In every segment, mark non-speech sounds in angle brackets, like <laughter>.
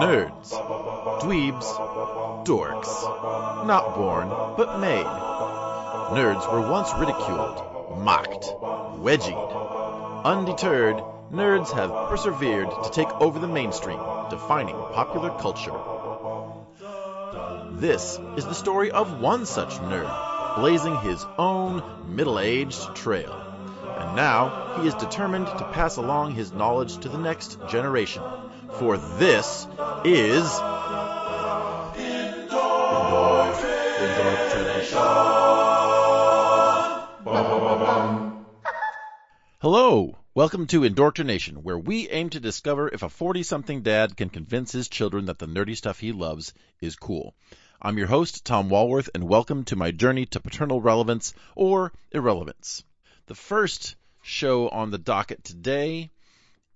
Nerds. Dweebs. Dorks. Not born, but made. Nerds were once ridiculed, mocked, wedgied. Undeterred, nerds have persevered to take over the mainstream, defining popular culture. This is the story of one such nerd, blazing his own middle-aged trail. And now he is determined to pass along his knowledge to the next generation. For this is Hello, welcome to Indoctrination, where we aim to discover if a 40-something dad can convince his children that the nerdy stuff he loves is cool. I'm your host, Tom Walworth, and welcome to my journey to paternal relevance or irrelevance. The first show on the docket today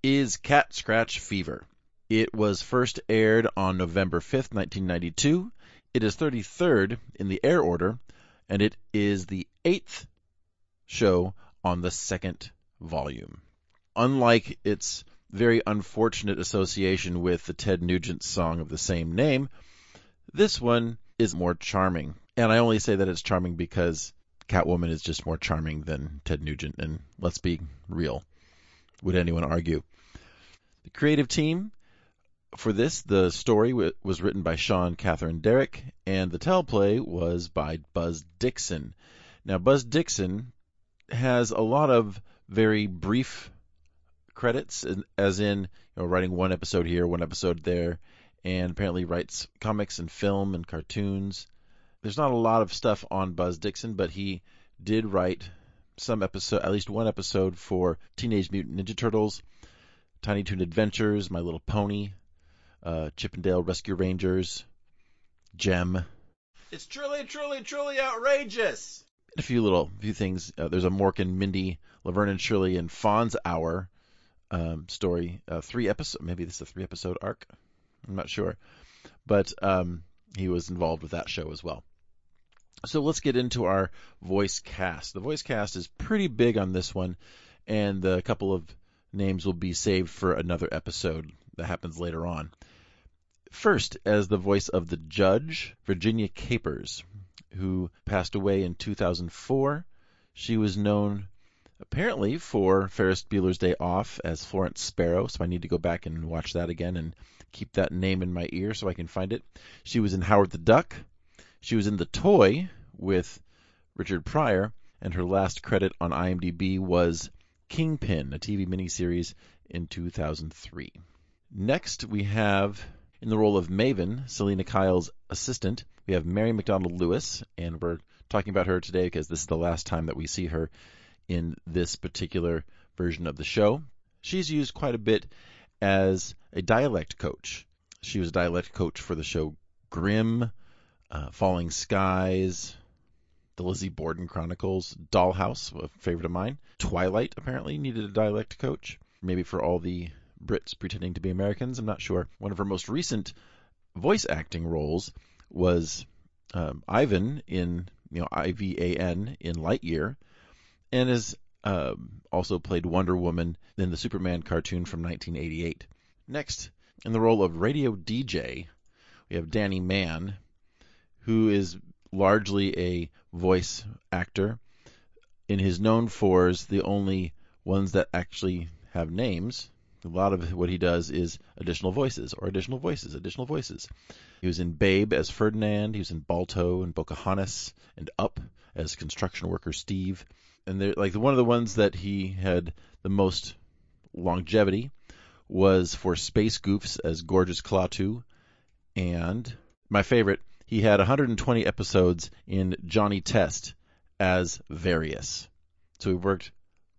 is Cat Scratch Fever. It was first aired on November 5th, 1992. It is 33rd in the air order, and it is the eighth show on the second volume. Unlike its very unfortunate association with the Ted Nugent song of the same name, this one is more charming. And I only say that it's charming because Catwoman is just more charming than Ted Nugent, and let's be real. Would anyone argue? The creative team for this, the story was written by Sean Catherine Derek, and the teleplay was by Buzz Dixon. Now, Buzz Dixon has a lot of very brief credits, as in you know, writing one episode here, one episode there, and apparently writes comics and film and cartoons. There's not a lot of stuff on Buzz Dixon, but he did write some episode, at least one episode for Teenage Mutant Ninja Turtles, Tiny Toon Adventures, My Little Pony, uh, Chip 'n Dale Rescue Rangers, Jem. It's truly, truly, truly outrageous a few little few things. Uh, there's a Mork and Mindy, Laverne and Shirley, and Fonz Hour um, story. Uh, three episode, maybe this is a three episode arc. I'm not sure, but um, he was involved with that show as well. So let's get into our voice cast. The voice cast is pretty big on this one, and a couple of names will be saved for another episode that happens later on. First, as the voice of the judge, Virginia Capers who passed away in 2004. She was known apparently for Ferris Bueller's Day Off as Florence Sparrow, so I need to go back and watch that again and keep that name in my ear so I can find it. She was in Howard the Duck. She was in The Toy with Richard Pryor, and her last credit on IMDb was Kingpin, a TV miniseries in 2003. Next, we have in the role of Maven, Selina Kyle's assistant, we have Mary McDonald Lewis, and we're talking about her today because this is the last time that we see her in this particular version of the show. She's used quite a bit as a dialect coach. She was a dialect coach for the show Grimm, uh, Falling Skies, the Lizzie Borden Chronicles, Dollhouse, a favorite of mine. Twilight apparently needed a dialect coach, maybe for all the Brits pretending to be Americans. I'm not sure. One of her most recent voice acting roles was um, Ivan in you know I V A N in Lightyear, and has um, also played Wonder Woman in the Superman cartoon from 1988. Next, in the role of radio DJ, we have Danny Mann, who is largely a voice actor. In his known fours, the only ones that actually have names a lot of what he does is additional voices or additional voices, additional voices. He was in Babe as Ferdinand. He was in Balto and Pocahontas and Up as construction worker Steve. And they're like one of the ones that he had the most longevity was for Space Goofs as Gorgious Klatoo. And my favorite, he had 120 episodes in Johnny Test as Various. So he worked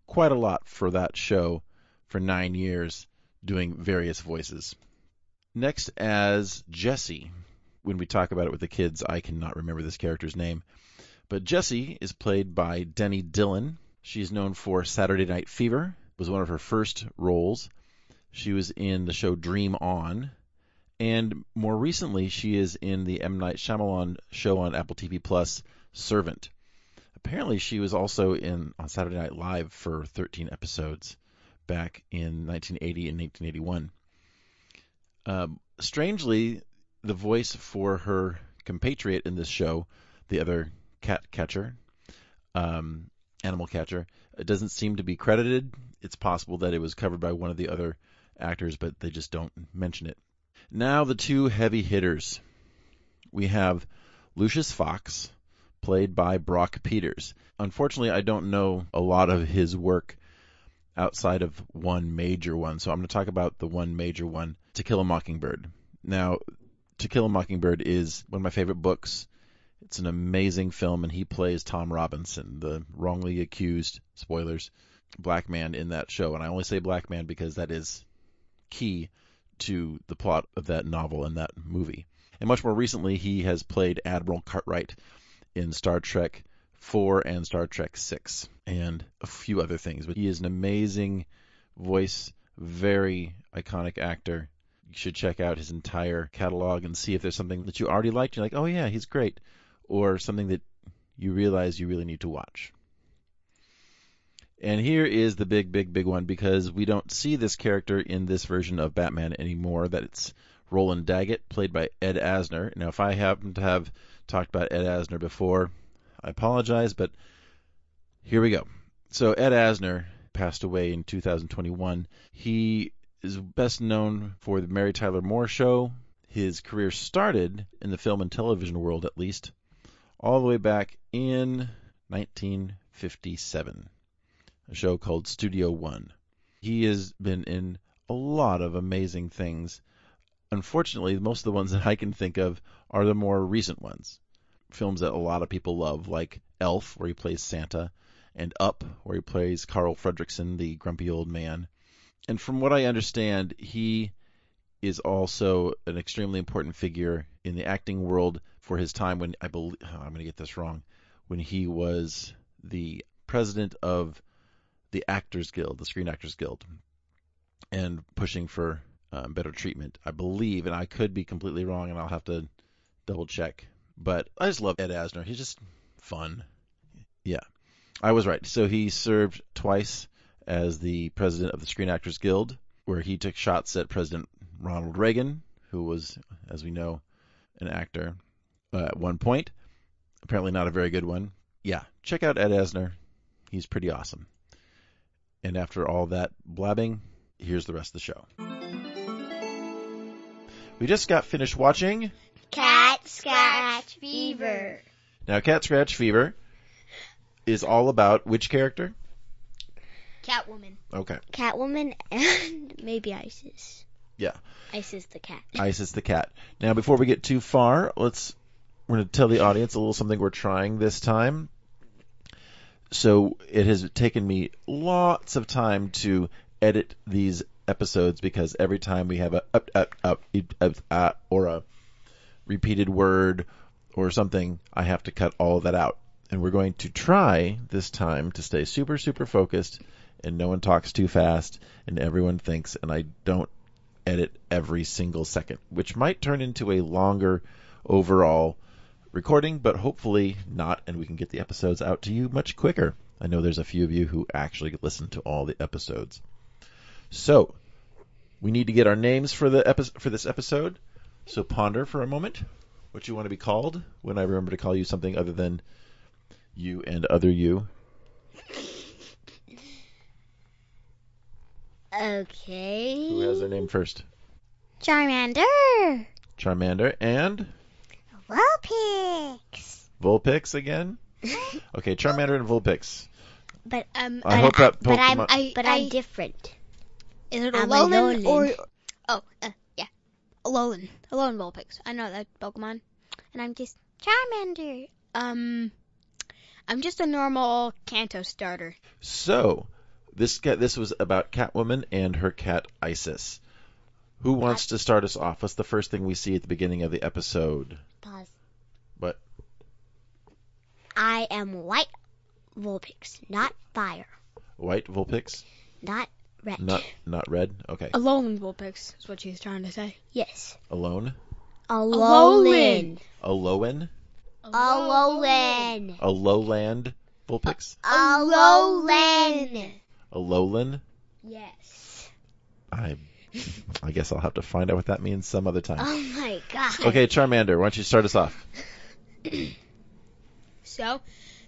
quite a lot for that show for nine years doing various voices. Next, as Jessie. When we talk about it with the kids, I cannot remember this character's name. But Jessie is played by Denny Dillon. She's known for Saturday Night Fever, was one of her first roles. She was in the show Dream On, and more recently, she is in the M Night Shyamalan show on Apple TV Plus, Servant. Apparently, she was also in on Saturday Night Live for 13 episodes back in 1980 and 1981. Um, strangely, the voice for her compatriot in this show, the other cat catcher, um, animal catcher, it doesn't seem to be credited. It's possible that it was covered by one of the other actors, but they just don't mention it. Now the two heavy hitters. We have Lucius Fox, played by Brock Peters. Unfortunately, I don't know a lot of his work outside of one major one, so I'm going to talk about the one major one, To Kill a Mockingbird. Now, To Kill a Mockingbird is one of my favorite books. It's an amazing film, and he plays Tom Robinson, the wrongly accused, spoilers, black man in that show. And I only say black man because that is key to the plot of that novel and that movie. And much more recently, he has played Admiral Cartwright in Star Trek 4 and Star Trek 6 and a few other things. But he is an amazing voice, very iconic actor. You should check out his entire catalog and see if there's something that you already liked. You're like, oh, yeah, he's great. Or something that you realize you really need to watch. And here is the big, big, big one because we don't see this character in this version of Batman anymore. That it's Roland Daggett, played by Ed Asner. Now, if I happen to have talked about Ed Asner before, I apologize, but here we go. So, Ed Asner passed away in 2021. He is best known for the Mary Tyler Moore Show. His career started in the film and television world, at least, all the way back in 1957, a show called Studio One. He has been in a lot of amazing things. Unfortunately, most of the ones that I can think of are the more recent ones. Films that a lot of people love, like Elf, where he plays Santa, and Up, where he plays Carl Fredricksen, the grumpy old man. And from what I understand, he is also an extremely important figure in the acting world for his time when I believe oh, I'm going to get this wrong when he was the president of the Actors Guild, the Screen Actors Guild, and pushing for um, better treatment. I believe, and I could be completely wrong, and I'll have to double check. But I just love Ed Asner. He's just fun. Yeah, I was right. So he served twice as the president of the Screen Actors Guild, where he took shots at President Ronald Reagan, who was, as we know, an actor uh, at one point. Apparently, not a very good one. Yeah, check out Ed Asner. He's pretty awesome. And after all that blabbing, here's the rest of the show. We just got finished watching Scratch Fever. Now, Cat Scratch Fever is all about which character? Catwoman. Okay. Catwoman and <laughs> maybe Isis. Yeah. Isis the cat. <laughs> Isis the cat. Now, before we get too far, let's we're going to tell the audience a little something we're trying this time. So it has taken me lots of time to edit these episodes because every time we have a up up up, up, up or a repeated word or something, I have to cut all that out. And we're going to try this time to stay super super focused and no one talks too fast and everyone thinks and I don't edit every single second, which might turn into a longer overall recording, but hopefully not, and we can get the episodes out to you much quicker. I know there's a few of you who actually listen to all the episodes. So, we need to get our names for the epi- for this episode. So ponder for a moment what you want to be called when I remember to call you something other than you and other you. Okay. Who has their name first? Charmander. Charmander and Vulpix. Vulpix again. <laughs> Okay, Charmander and Vulpix. But um, I hope that but I'm I, but I'm different. Is it I'm a Alolan Alolan. or oh uh, yeah, Alolan, Alolan Vulpix. I know that Pokemon. And I'm just Charmander. Um, I'm just a normal Kanto starter. So, this cat, this was about Catwoman and her cat Isis. Who wants to start us off? What's the first thing we see at the beginning of the episode? Pause. What? I am white Vulpix, not fire, White Vulpix? not red. Not not red. Okay. Alolan Vulpix is what she's trying to say. Yes. Alone. Alolan. Alolan. Alolan. A lowland Vulpix. Alolan. A lowland. Yes. I I guess I'll have to find out what that means some other time. Oh my god. Okay, Charmander, why don't you start us off? <clears throat> So,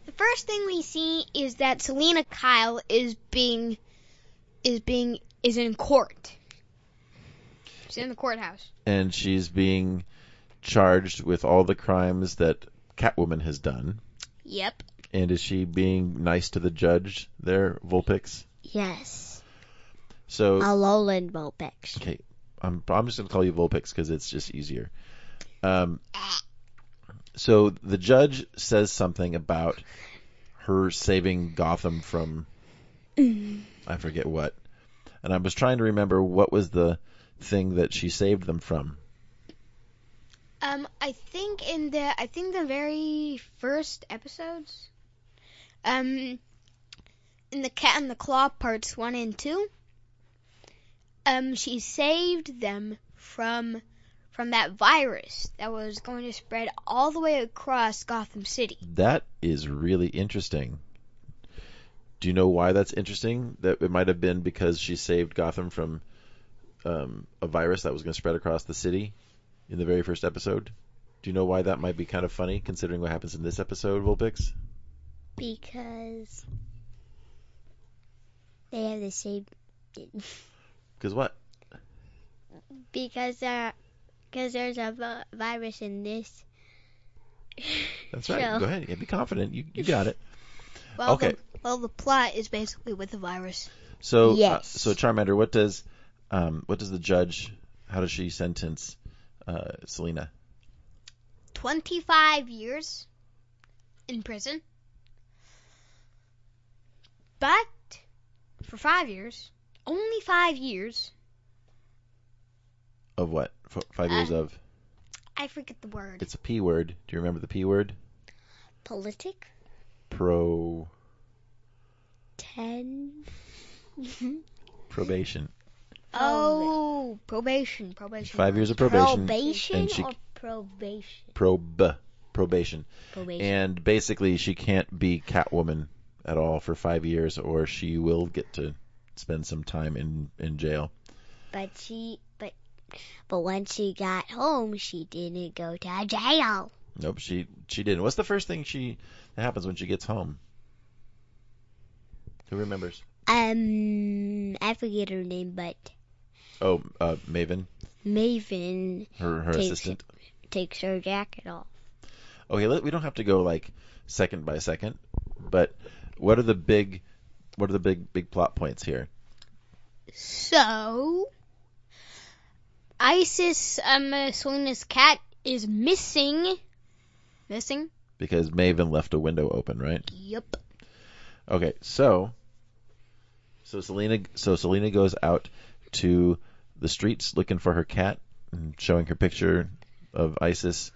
the first thing we see is that Selina Kyle is being is being is in court. She's in the courthouse. And she's being charged with all the crimes that Catwoman has done. Yep. And is she being nice to the judge there, Vulpix? Yes. So a lowland Vulpix. Okay, I'm I'm just gonna call you Vulpix because it's just easier. Um, so the judge says something about her saving Gotham from I forget what, and I was trying to remember what was the thing that she saved them from. Um, I think in the I think the very first episodes, um, in the Cat and the Claw parts one and two, um, she saved them from from that virus that was going to spread all the way across Gotham City. That is really interesting. Do you know why that's interesting? That it might have been because she saved Gotham from um, a virus that was going to spread across the city in the very first episode. Do you know why that might be kind of funny, considering what happens in this episode, Vulpix? Because they have the same. <laughs> Because what? Because there, because there's a virus in this. That's right. <laughs> show. Go ahead. Yeah, be confident. You you got it. Well, Okay. The, well, the plot is basically with the virus. So uh, so Charmander, what does um, what does the judge? How does she sentence uh, Selina? Twenty-five years in prison, but for five years, only five years. Of what? F- five years Uh, of. I forget the word. It's a p word. Do you remember the p word? Politic. Pro Ten. probation. <laughs> Oh, probation, probation. Five years of probation. Probation and she- or probation? Prob probation. Probation. And basically, she can't be Catwoman at all for five years, or she will get to spend some time in in jail. but she, but, but when she got home, she didn't go to jail. Nope, she she didn't. What's the first thing she that happens when she gets home? Who remembers? Um, I forget her name, but Oh, uh, Maven, Maven her her Takes- assistant. takes her jacket off. Okay, let, we don't have to go like second by second, but what are the big what are the big big plot points here? So, Isis, um, Selina's cat is missing. Missing? Because Maven left a window open, right? Yep. Okay, so so Selina so Selina goes out to the streets looking for her cat and showing her picture of Isis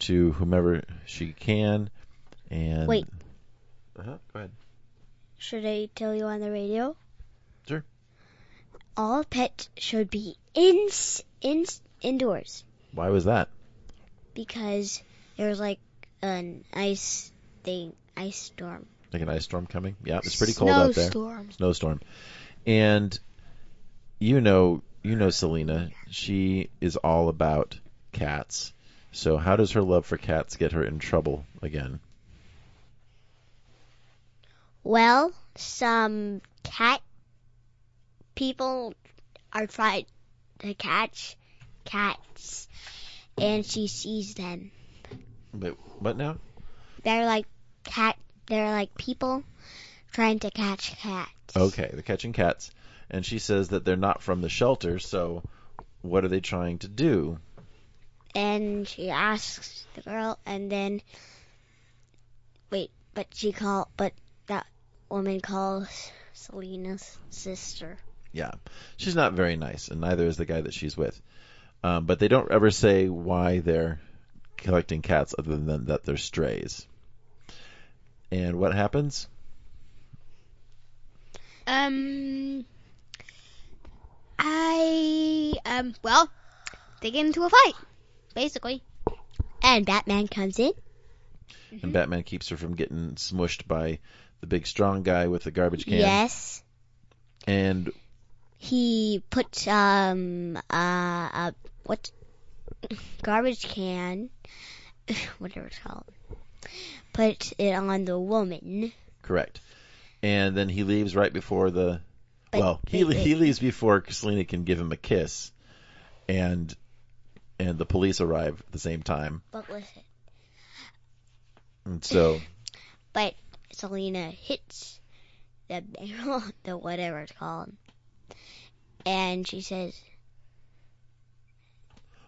to whomever she can and Wait. Uh-huh, go ahead. Should I tell you on the radio? Sure. All pets should be in, in indoors Why was that? because there's like an ice thing, ice storm. Like an ice storm coming? Yeah, it's pretty cold out there. Snowstorm. snowstorm. And you know, you know Selena, she is all about cats. So how does her love for cats get her in trouble again? Well, some cat people are trying to catch cats, and she sees them. But what now? They're like cat. They're like people trying to catch cats. Okay, they're catching cats, and she says that they're not from the shelter. So what are they trying to do? And she asks the girl, and then wait, but she call, but that woman calls Selina's sister. Yeah, she's not very nice, and neither is the guy that she's with. Um, but they don't ever say why they're collecting cats, other than that they're strays. And what happens? Um, I um well, they get into a fight, basically. And Batman comes in. and Batman keeps her from getting smushed by the big strong guy with the garbage can. Yes. And he puts um uh, uh what garbage can, <laughs> whatever it's called, puts it on the woman. Correct. And then he leaves right before the. But- well, he but- he leaves before Selina can give him a kiss, and and the police arrive at the same time. But listen, And so <laughs> but Selina hits the barrel, <laughs> the whatever it's called, and she says,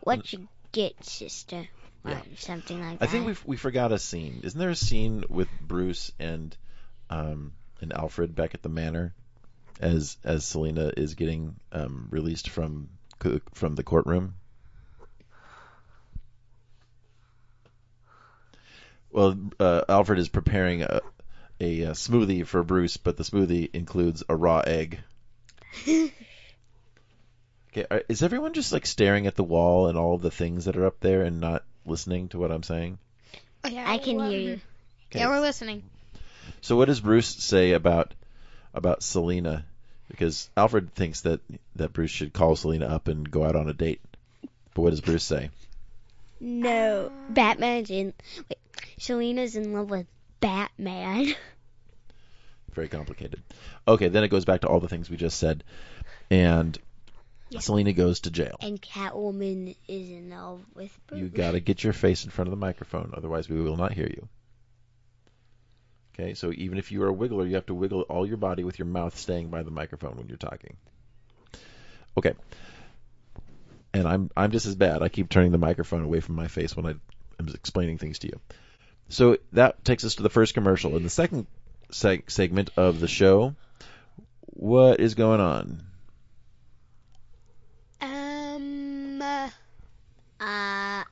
"What you get, sister?" Or Yeah. something like that. I think we we forgot a scene. Isn't there a scene with Bruce and um and Alfred back at the manor as as Selina is getting um released from from the courtroom? Well, uh, Alfred is preparing a, a, uh smoothie for Bruce, but the smoothie includes a raw egg. <laughs> Okay, are- is everyone just like staring at the wall and all of the things that are up there and not listening to what I'm saying? Oh, yeah, I can hear you. Okay. Yeah, we're listening. So what does Bruce say about about Selina? Because Alfred thinks that that Bruce should call Selina up and go out on a date. But what does Bruce say? No, uh, Batman's in. Wait, Selina's in love with Batman. <laughs> Very complicated. Okay, then it goes back to all the things we just said, and Yeah. Selina goes to jail. And Catwoman is in love with Bruce. You got to get your face in front of the microphone, otherwise we will not hear you. Okay, so even if you are a wiggler, you have to wiggle all your body with your mouth staying by the microphone when you're talking. Okay. And I'm I'm just as bad. I keep turning the microphone away from my face when I am explaining things to you. So that takes us to the first commercial. In the second seg- segment of the show, what is going on? Um, uh, Uh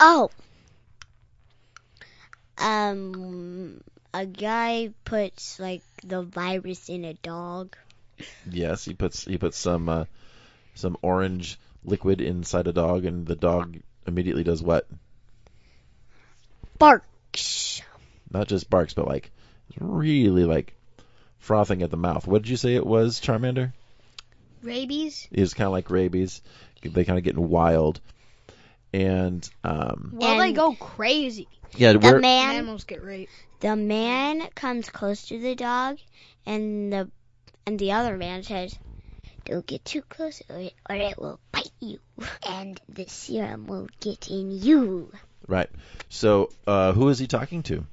oh. Um, a guy puts like the virus in a dog. Yes, he puts he puts some uh, some orange liquid inside a dog, and the dog immediately does what? Barks. Not just barks, but like really like frothing at the mouth. What did you say it was, Charmander? rabies. It's kind of like rabies. They kind of getting wild, and um, Well, they go crazy. yeah, The we're man, Animals get raped. the man comes close to the dog, and the and the other man says, "Don't get too close, or it, or it will bite you, and the serum will get in you." right. So uh, who is he talking to?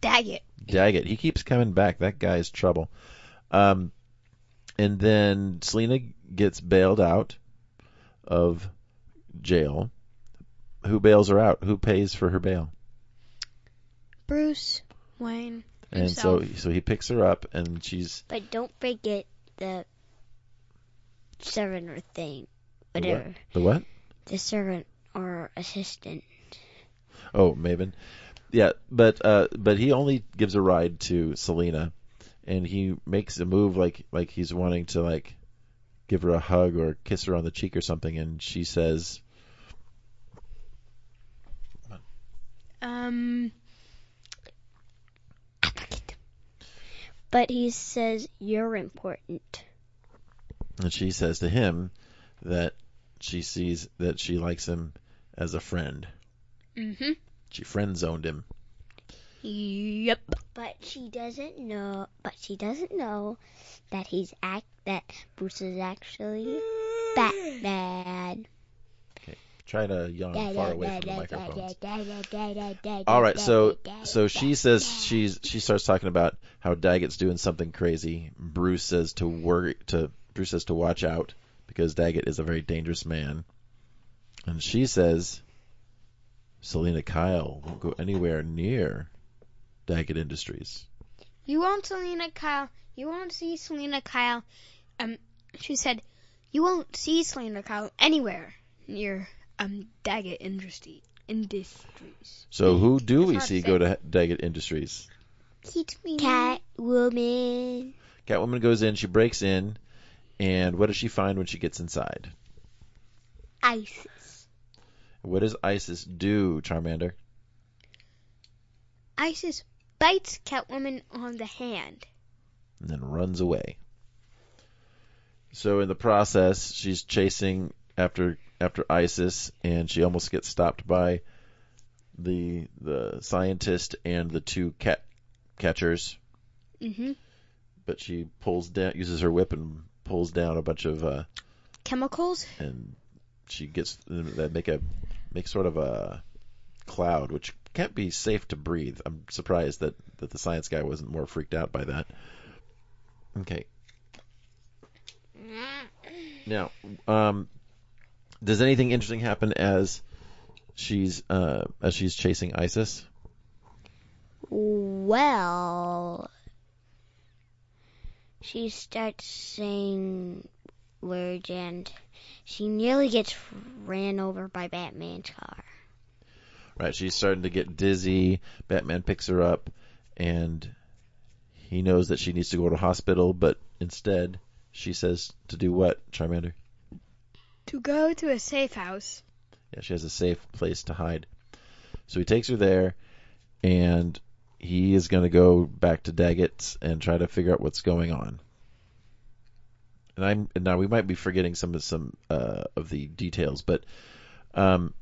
Daggett. Daggett. He keeps coming back. That guy is trouble. Um, and then Selena gets bailed out of jail. Who bails her out? Who pays for her bail? Bruce Wayne. And so, Himself. so he picks her up, and she's But don't forget the servant or thing, The what? whatever. the what? The servant or assistant. Oh, Maven. Yeah, but uh, but he only gives a ride to Selina, and he makes a move like like he's wanting to like give her a hug or kiss her on the cheek or something, and she says, Um, But he says you're important. and she says to him that she sees that she likes him as a friend. mm-hmm. She friend zoned him. Yep. But she doesn't know. But she doesn't know that he's act that Bruce is actually mm. Batman. Okay, try to yawn far away from the microphones. All right, so so she says she's she starts talking about how Daggett's doing something crazy. Bruce says to worry to Bruce says to watch out because Daggett is a very dangerous man. And she says Selina Kyle won't go anywhere near Daggett Industries. You won't Selina Kyle. You won't see Selina Kyle. Um, she said, you won't see Selina Kyle anywhere near um Daggett Industry Industries. So who do we see go to Daggett Industries? Teach me. Catwoman. Catwoman goes in, she breaks in, and what does she find when she gets inside? ISIS. What does Isis do, Charmander? Isis bites Catwoman on the hand. and then runs away. So in the process, she's chasing after after ISIS, and she almost gets stopped by the the scientist and the two cat catchers. Mm-hmm. But she pulls down, uses her whip and pulls down a bunch of uh, Chemicals. and she gets that make a make sort of a cloud, which can't be safe to breathe. I'm surprised that that the science guy wasn't more freaked out by that. Okay. Now, um, does anything interesting happen as she's uh, as she's chasing ISIS? Well, she starts saying words and she nearly gets ran over by Batman's car. Right, she's starting to get dizzy. Batman picks her up, and he knows that she needs to go to hospital, but instead she says to do what, Charmander? To go to a safe house. Yeah, she has a safe place to hide. So he takes her there, and he is going to go back to Daggett's and try to figure out what's going on. And I'm and now we might be forgetting some of some uh, of the details, but um,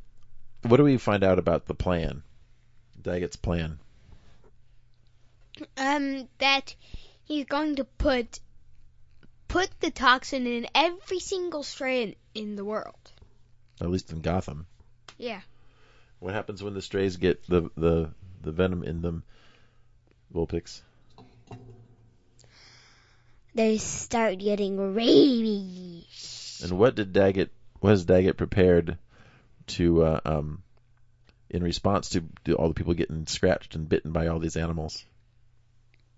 what do we find out about the plan, Daggett's plan? Um, that he's going to put put the toxin in every single stray in, in the world. At least in Gotham. Yeah. What happens when the strays get the the the venom in them? Vulpix. They start getting rabies. And what did Daggett? What has Daggett prepared to uh, um in response to, to all the people getting scratched and bitten by all these animals?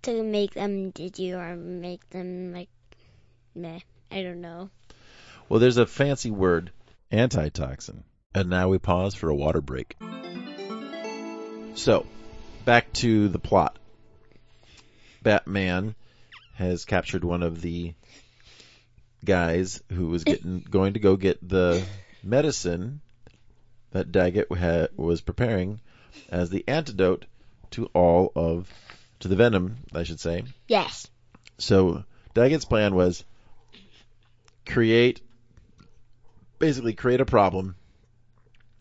To make them dizzy or make them like meh. I don't know. Well, there's a fancy word, antitoxin. And now we pause for a water break. So, back to the plot. Batman has captured one of the guys who was getting going to go get the medicine that Daggett had, was preparing as the antidote to all of to the venom, I should say. Yes. So Daggett's plan was create basically create a problem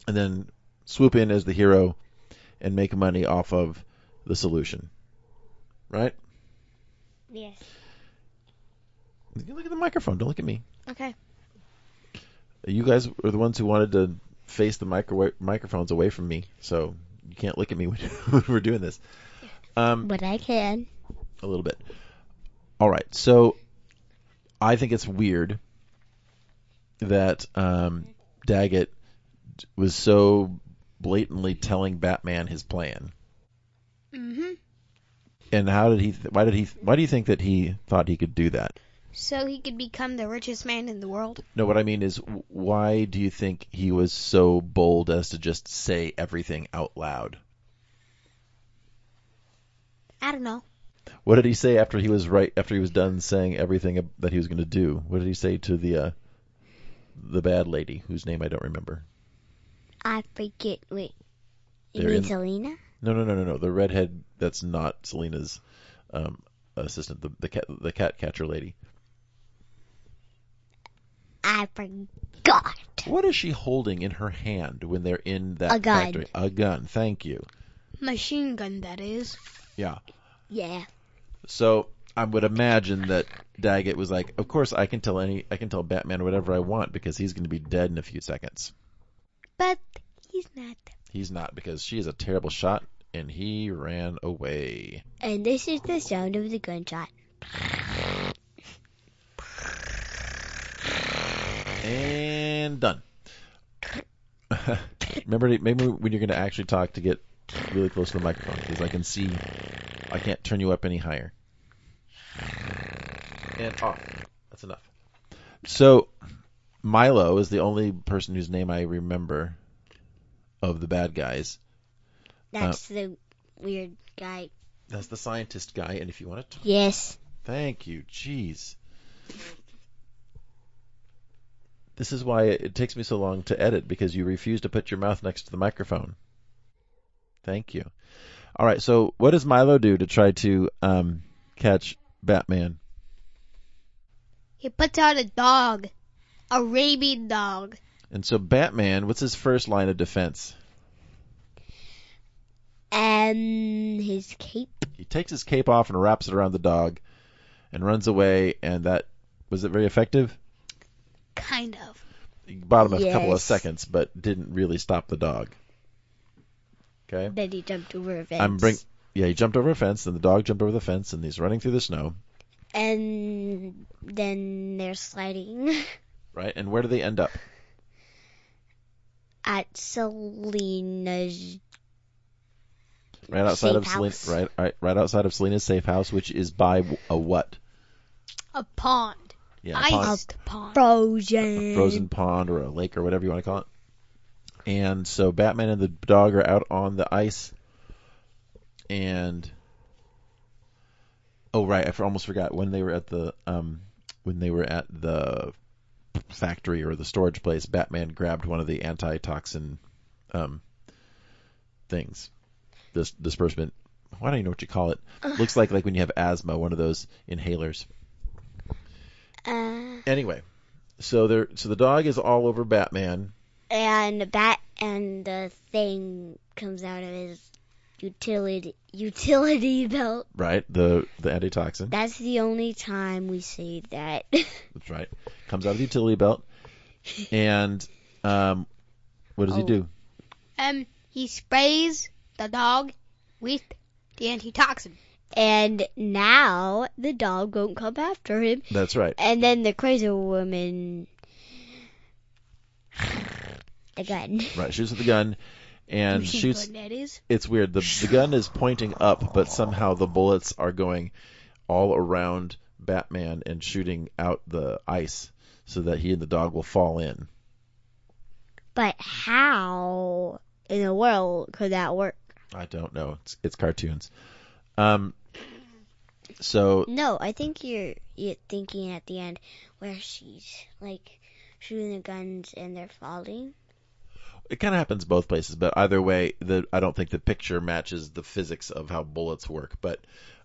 and then swoop in as the hero and make money off of the solution. Right? Yes. You look at the microphone, don't look at me. Okay. You guys were the ones who wanted to face the microwave microphones away from me, so you can't look at me when, <laughs> when we're doing this. Um, But I can. a little bit. All right, so I think it's weird that um, Daggett was so blatantly telling Batman his plan. Mm-hmm. And how did he? Th- why did he? Why do you think that he thought he could do that? So he could become the richest man in the world. No, what I mean is, why do you think he was so bold as to just say everything out loud? I don't know. What did he say after he was right? After he was done saying everything that he was going to do? What did he say to the uh, the bad lady whose name I don't remember? I forget. Wait. You mean in- Selina? No, no, no, no, no. The redhead that's not Selina's um, assistant, the the cat the cat catcher lady. I forgot. What is she holding in her hand when they're in that A gun. factory? A gun. Thank you. Machine gun, that is. Yeah. Yeah. So I would imagine that Daggett was like, "Of course, I can tell any, I can tell Batman whatever I want because he's going to be dead in a few seconds." But he's not. He's not because she is a terrible shot, and he ran away. And this is the sound of the gunshot. And done. <laughs> Remember, to- maybe when you're going to actually talk to get really close to the microphone because I can see I can't turn you up any higher. And off. That's enough. So Milo is the only person whose name I remember of the bad guys. That's uh, the weird guy. That's the scientist guy. And if you want to, Talk, Yes. thank you. Jeez. This is why it takes me so long to edit because you refuse to put your mouth next to the microphone. Thank you. All right. So what does Milo do to try to um, catch Batman? He puts out a dog, a rabid dog. And so Batman, what's his first line of defense? And his cape. He takes his cape off and wraps it around the dog and runs away and that was it very effective? Kind of. He bought him a couple of seconds but didn't really stop the dog. Okay? Then he jumped over a fence. I'm bring yeah, he jumped over a fence, and the dog jumped over the fence, and he's running through the snow, And then they're sliding <laughs> right? And where do they end up? at Selina's. Right outside safe of Selina, house. right, right, right outside of Selina's safe house, which is by a what? A pond. Yeah, a pond, Iced pond. Frozen. a frozen pond or a lake or whatever you want to call it. And so Batman and the dog are out on the ice, and oh right, I almost forgot when they were at the um when they were at the factory or the storage place. Batman grabbed one of the antitoxin um things, this disbursement. Why don't you know what you call it? Looks like like when you have asthma, one of those inhalers. Uh, Anyway, so there, so the dog is all over Batman. and the bat and the thing comes out of his utility utility <laughs> belt. Right, the the antitoxin. That's the only time we say that. <laughs> That's right. Comes out of the utility belt, and um, what does he Oh. do? Um, he sprays the dog with the antitoxin. And now the dog won't come after him. That's right. And then the crazy woman. The gun. Right, shoots with the gun, and shoots. what that is? It's weird. The the gun is pointing up, but somehow the bullets are going all around Batman and shooting out the ice, so that he and the dog will fall in. But how in the world could that work? I don't know. It's it's cartoons. Um. So No, I think you're you're thinking at the end where she's like shooting the guns and they're falling. it kind of happens both places, but either way, the I don't think the picture matches the physics of how bullets work. But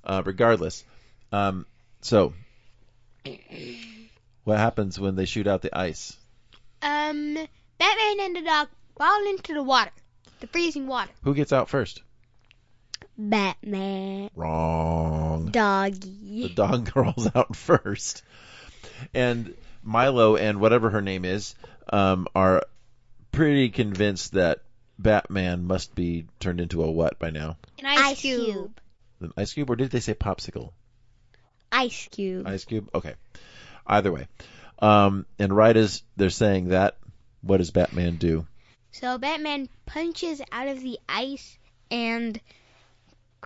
uh, regardless, um, so what happens when they shoot out the ice? Um, Batman and the dog fall into the water, the freezing water. Who gets out first? Batman, Wrong. Doggy. The dog <laughs> crawls out first, and Milo and whatever her name is um, are pretty convinced that Batman must be turned into a what by now? An ice, cube. An ice cube, or did they say popsicle? Ice cube. Ice Cube? Okay. Either way. Um, and right as they're saying that, what does Batman do? So Batman punches out of the ice and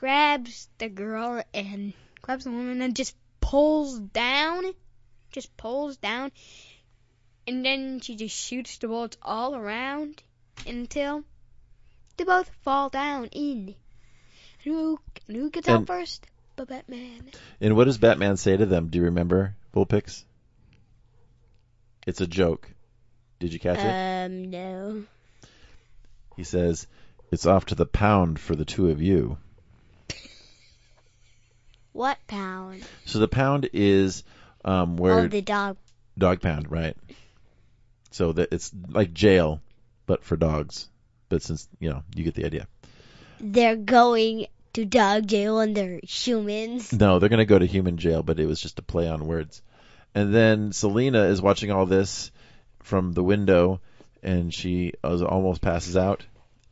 grabs the girl and grabs the woman and just pulls down, just pulls down, and then she just shoots the bullets all around until they both fall down in. And who, and who gets And- out first? But Batman. And what does Batman say to them? Do you remember, Vulpix? It's a joke. Did you catch it? Um, no. He says, It's off to the pound for the two of you. What pound? So the pound is um, where Oh, the dog. dog pound, right? So that it's like jail, but for dogs. But since you know, you get the idea. They're going to dog jail and they're humans. No, they're gonna go to human jail, but it was just a play on words. And then Selina is watching all this from the window, and she almost passes out.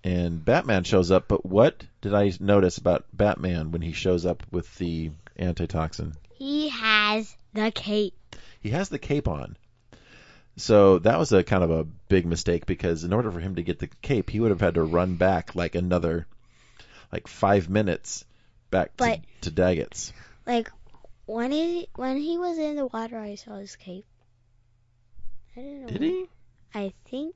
And Batman shows up, but what did I notice about Batman when he shows up with the antitoxin? He has the cape. He has the cape on. So that was a kind of a big mistake because in order for him to get the cape, he would have had to run back like another, like five minutes back to, to Daggett's. Like when he when he was in the water, I saw his cape. I don't know. Did he? I think.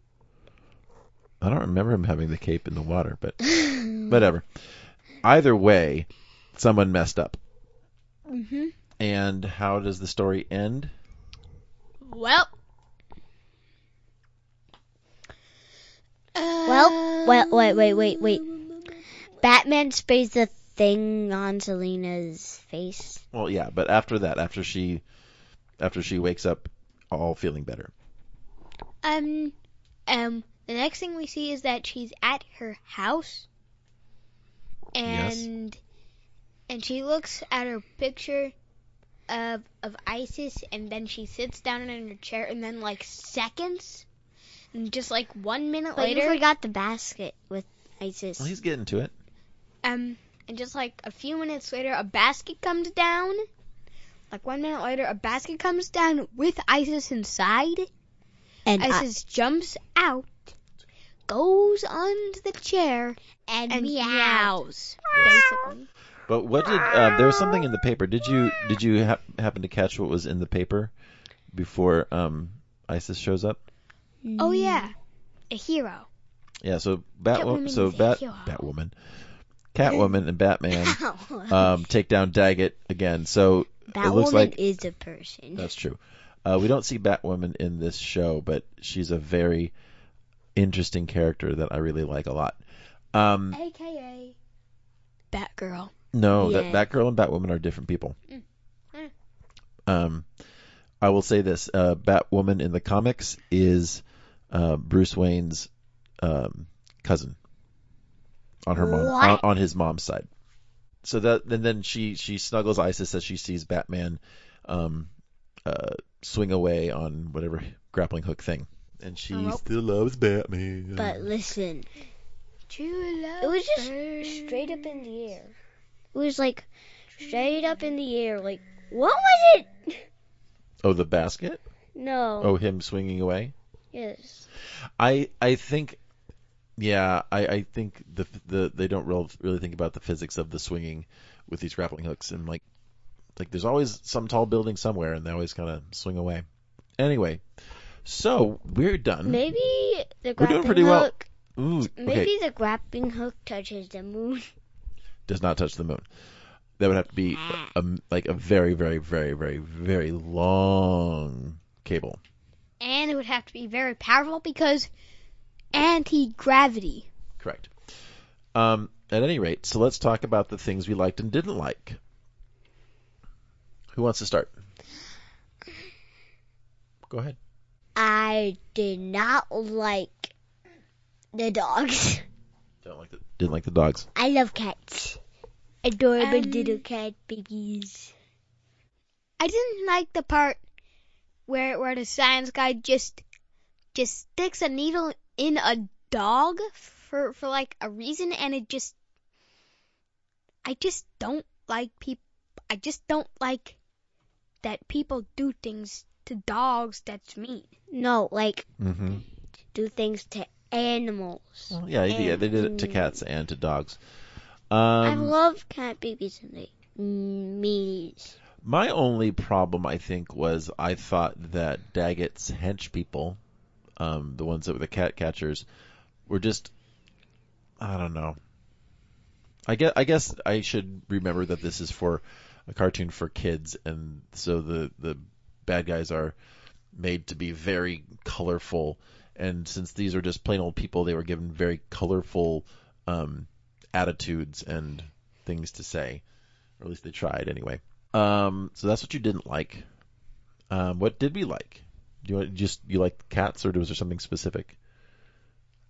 I don't remember him having the cape in the water, but <laughs> whatever. Either way, someone messed up. hmm And how does the story end? Well. Well, well, wait, wait, wait, wait. Batman sprays the thing on Selina's face. Well, yeah, but after that, after she after she wakes up all feeling better. Um, um, the next thing we see is that she's at her house, and and she looks at her picture of of Isis, and then she sits down in her chair, and then like seconds, and just like one minute But you later, forgot the basket with Isis. Well, he's getting to it. um, and just like a few minutes later, a basket comes down. Like one minute later, a basket comes down with Isis inside. and I- Isis jumps out, goes onto the chair, and, and meow. meows. Basically, But what did uh, there was something in the paper? Did you did you ha- happen to catch what was in the paper before um, Isis shows up? oh yeah, a hero. Yeah, so Batwoman, so is Bat hero. Batwoman, Catwoman and Batman <laughs> um, take down Daggett again. So Batwoman it looks like is a person. that's true. Uh, we don't see Batwoman in this show, but she's a very interesting character that I really like a lot. Um, AKA Batgirl. No, Yeah. that Batgirl and Batwoman are different people. Mm. Um, I will say this: uh, Batwoman in the comics is uh, Bruce Wayne's um, cousin on her mom on, on his mom's side. So that and then she she snuggles Isis as she sees Batman um, uh, swing away on whatever grappling hook thing, and she rope. still loves Batman. But listen, True love. it was just burns. straight up in the air. It was like straight up in the air. Like what was it? oh, the basket. No. Oh, him swinging away. Yes. I I think, yeah, I I think the the they don't real, really think about the physics of the swinging with these grappling hooks and like like there's always some tall building somewhere and they always kind of swing away. Anyway, so we're done. Maybe the We're grappling doing pretty well. hook. Ooh, okay, Maybe the grappling hook touches the moon. <laughs> does not touch the moon. That would have to be a, like a very very very very very long cable. and it would have to be very powerful because anti-gravity. Correct. Um, at any rate, so let's talk about the things we liked and didn't like. Who wants to start? Go ahead. I did not like the dogs. <laughs> Don't like the didn't like the dogs. I love cats. Adorable Um, little cat babies. I didn't like the part where where the science guy just just sticks a needle in a dog for for like a reason and it just I just don't like people I just don't like that people do things to dogs that's mean. No, like Mm-hmm. do things to animals. Well, yeah, they, yeah, they did it to cats and to dogs. I Um, love cat babies and they meanies. my only problem, I think, was I thought that Daggett's hench people, um, the ones that were the cat catchers, were just, I don't know. I guess I guess I should remember that this is for a cartoon for kids, and so the the bad guys are made to be very colorful. And since these are just plain old people, they were given very colorful um, attitudes and things to say, or at least they tried anyway. Um, so that's what you didn't like. Um, what did we like? Do you want, just you like cats, or was there something specific?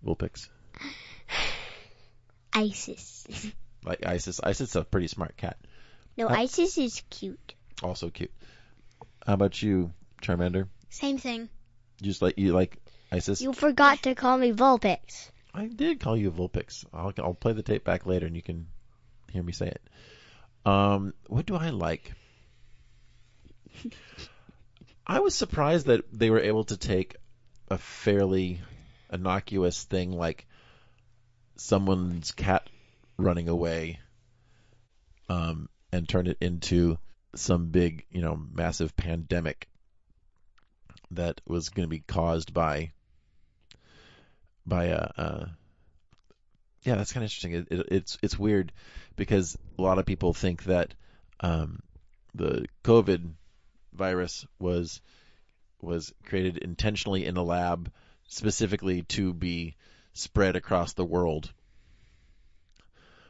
Vulpix, <sighs> Isis. <laughs> like Isis. Isis is a pretty smart cat. No, Uh, Isis is cute. Also cute. How about you, Charmander? Same thing. You just like you like Isis? You forgot to call me Vulpix. I did call you Vulpix. I'll I'll play the tape back later, and you can hear me say it. Um, what do I like? I was surprised that they were able to take a fairly innocuous thing like someone's cat running away, um, and turn it into some big, you know, massive pandemic that was going to be caused by by a. Uh, yeah, that's kind of interesting. It, it, it's it's weird because a lot of people think that um, the COVID virus was was created intentionally in a lab specifically to be spread across the world.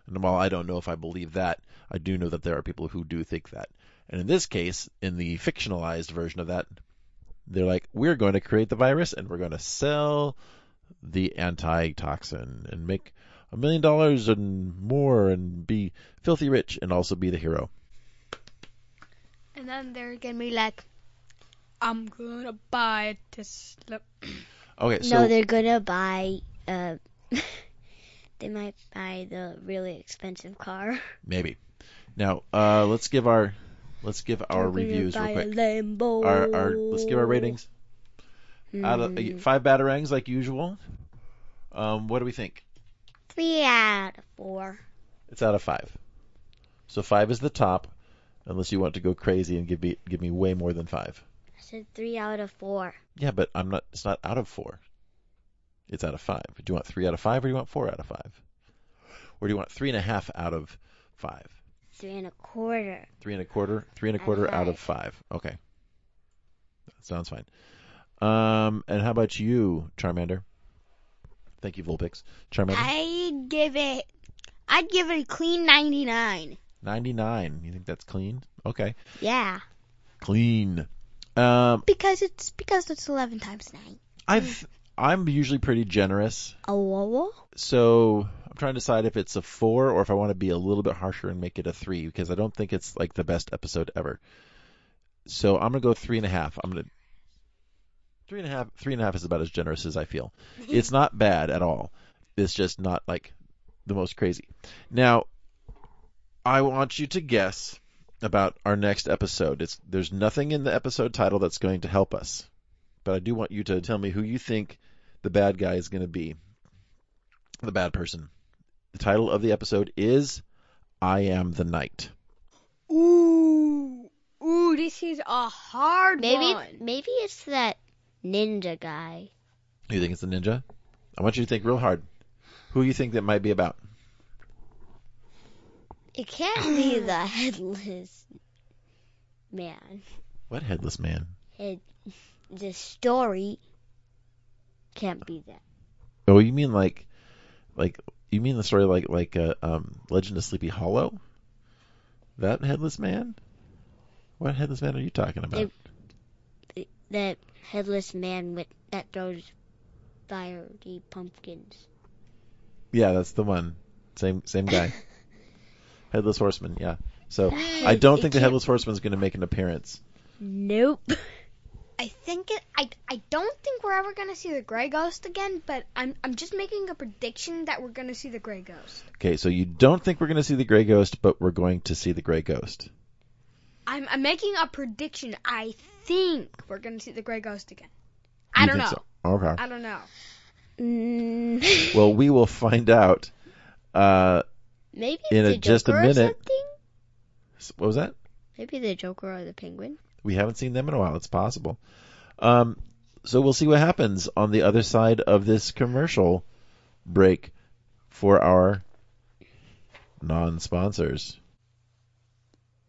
And while I don't know if I believe that, I do know that there are people who do think that. And in this case, in the fictionalized version of that, they're like, we're going to create the virus and we're going to sell the antitoxin and make a million dollars and more and be filthy rich and also be the hero. And then they're gonna be like, I'm gonna buy a <clears throat> Tesla. Okay, so no, they're gonna buy. Uh, <laughs> they might buy the really expensive car. <laughs> maybe. Now, uh, let's give our let's give our They're reviews real quick. Lambo. Our, our let's give our ratings. Out of Hmm. five batarangs like usual. Um, what do we think? Three out of four. It's out of five. So five is the top, unless you want to go crazy and give me give me way more than five. I said three out of four. Yeah, but I'm not. It's not out of four. It's out of five. Do you want three out of five, or do you want four out of five, or do you want three and a half out of five? Three and a quarter. Three and a quarter. Three and a quarter out of five. Okay, that sounds fine. Um, and how about you, Charmander? Thank you, Vulpix. Charmander, I give it. I'd give it a clean 99. ninety-nine. You think that's clean? Okay, Yeah. clean. Um, Because it's because it's 11 times 9. I've I'm usually pretty generous, wah so I'm trying to decide if it's a four or if I want to be a little bit harsher and make it a three because I don't think it's like the best episode ever. So I'm gonna go three and a half. I'm gonna three and a half. Three and a half is about as generous as I feel. <laughs> It's not bad at all. It's just not like the most crazy. Now, I want you to guess about our next episode. It's there's nothing in the episode title that's going to help us, but I do want you to tell me who you think the bad guy is going to be. The bad person. The title of the episode is I Am the Night. Ooh. Ooh, this is a hard Maybe one. maybe it's that ninja guy. You think it's the ninja? I want you to think real hard. Who you think that might be about? It can't be <clears throat> the headless man. What headless man? It, the story can't be that. Oh, you mean like, like you mean the story like like uh, um, Legend of Sleepy Hollow? That headless man? What headless man are you talking about? It- That headless man with that throws fiery pumpkins. yeah, that's the one. Same same guy. <laughs> headless Horseman. Yeah. So I don't think the headless Horseman is going to make an appearance. Nope. <laughs> I think it. I. I don't think we're ever gonna see the Gray Ghost again. But I'm. I'm just making a prediction that we're gonna see the Gray Ghost. Okay, so you don't think we're going to see the Gray Ghost, but we're going to see the Gray Ghost. I'm. I'm making a prediction. I think we're gonna see the Gray Ghost again. I You don't know. so? Okay. I don't know. Mm, <laughs> Well, we will find out. Uh, maybe in a- just a minute. something? what was that? Maybe the Joker or the Penguin. We haven't seen them in a while. It's possible. Um, so we'll see what happens on the other side of this commercial break for our non-sponsors.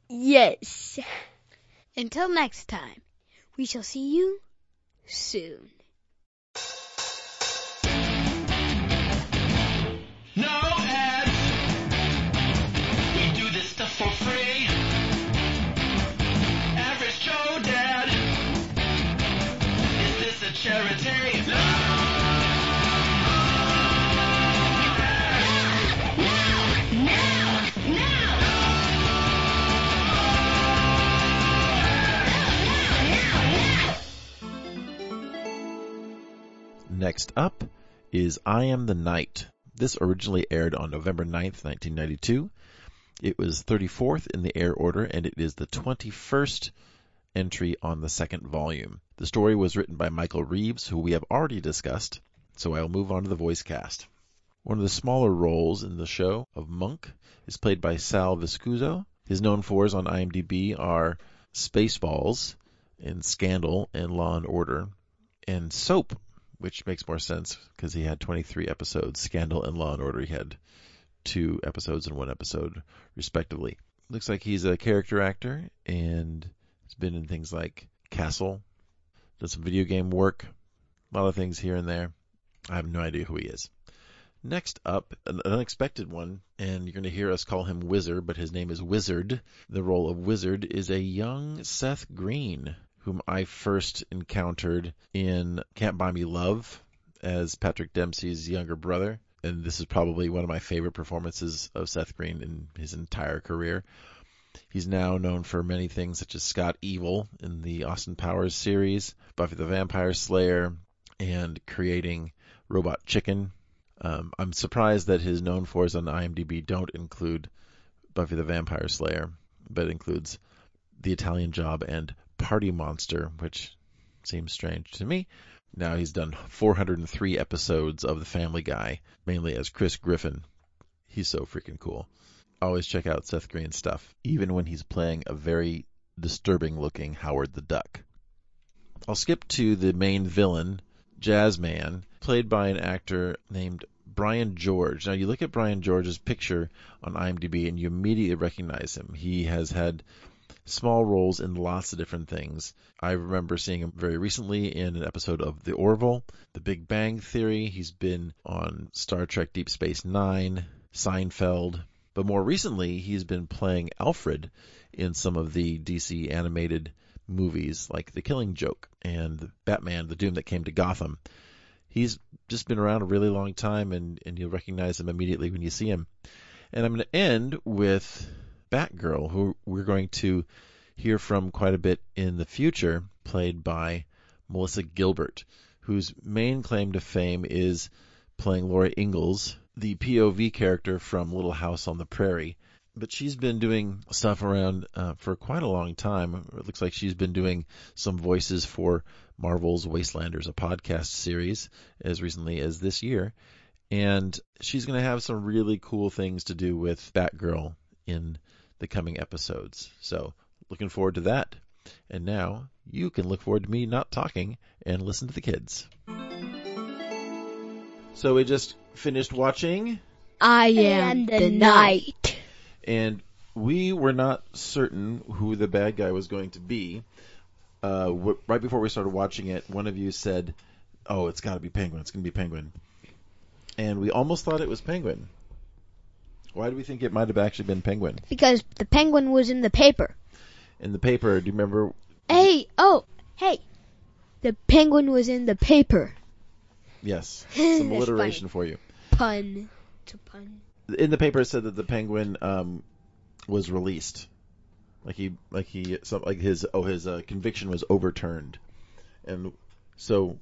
Yes. Until next time, we shall see you soon. Charity? No. Next up is I Am the Night. This originally aired on November 9th, 1992. It was 34th in the air order, and it is the 21st entry on the second volume. The story was written by Michael Reeves, who we have already discussed, so I'll move on to the voice cast. One of the smaller roles in the show of Monk is played by Sal Viscuso. His known fours on IMDb are Spaceballs and Scandal and Law and Order and Soap, which makes more sense because he had 23 episodes. Scandal and Law and Order, he had two episodes and one episode, respectively. Looks like he's a character actor and has been in things like Castle, done some video game work, a lot of things here and there. I have no idea who he is. Next up, an unexpected one, and you're going to hear us call him Wizard, but his name is Wizard. The role of Wizard is a young Seth Green, whom I first encountered in Can't Buy Me Love as Patrick Dempsey's younger brother. And this is probably one of my favorite performances of Seth Green in his entire career. He's now known for many things such as Scott Evil in the Austin Powers series, Buffy the Vampire Slayer, and creating Robot Chicken. Um, I'm surprised that his known fours on IMDb don't include Buffy the Vampire Slayer, but includes The Italian Job and Party Monster, which seems strange to me. Now he's done 403 episodes of The Family Guy, mainly as Chris Griffin. He's so freaking cool. Always check out Seth Green's stuff, even when he's playing a very disturbing looking Howard the Duck. I'll skip to the main villain, Jazzman, played by an actor named Brian George. Now you look at Brian George's picture on IMDb and you immediately recognize him. He has had small roles in lots of different things. I remember seeing him very recently in an episode of The Orville, The Big Bang Theory. He's been on Star Trek Deep Space Nine, Seinfeld, but more recently he's been playing Alfred in some of the DC animated movies like The Killing Joke and Batman, The Doom That Came to Gotham. He's just been around a really long time and, and you'll recognize him immediately when you see him. And I'm going to end with Batgirl, who we're going to hear from quite a bit in the future, played by Melissa Gilbert, whose main claim to fame is playing Laura Ingalls, the POV character from Little House on the Prairie. But she's been doing stuff around uh, for quite a long time. It looks like she's been doing some voices for Marvel's Wastelanders, a podcast series, as recently as this year. And she's going to have some really cool things to do with Batgirl in the coming episodes. So, looking forward to that. And now you can look forward to me not talking and listen to the kids. So, we just finished watching, I am the night. and we were not certain who the bad guy was going to be. Uh, w- right before we started watching it, one of you said, "Oh, it's got to be Penguin. It's going to be Penguin," and we almost thought it was Penguin. Why do we think it might have actually been Penguin? Because the penguin was in the paper. In the paper, do you remember? Hey, oh, hey. The penguin was in the paper. Yes, <laughs> some alliteration for you. Pun. to pun. In the paper, it said that the Penguin um, was released, like he, like he, some, like his, oh, his uh, conviction was overturned, and so,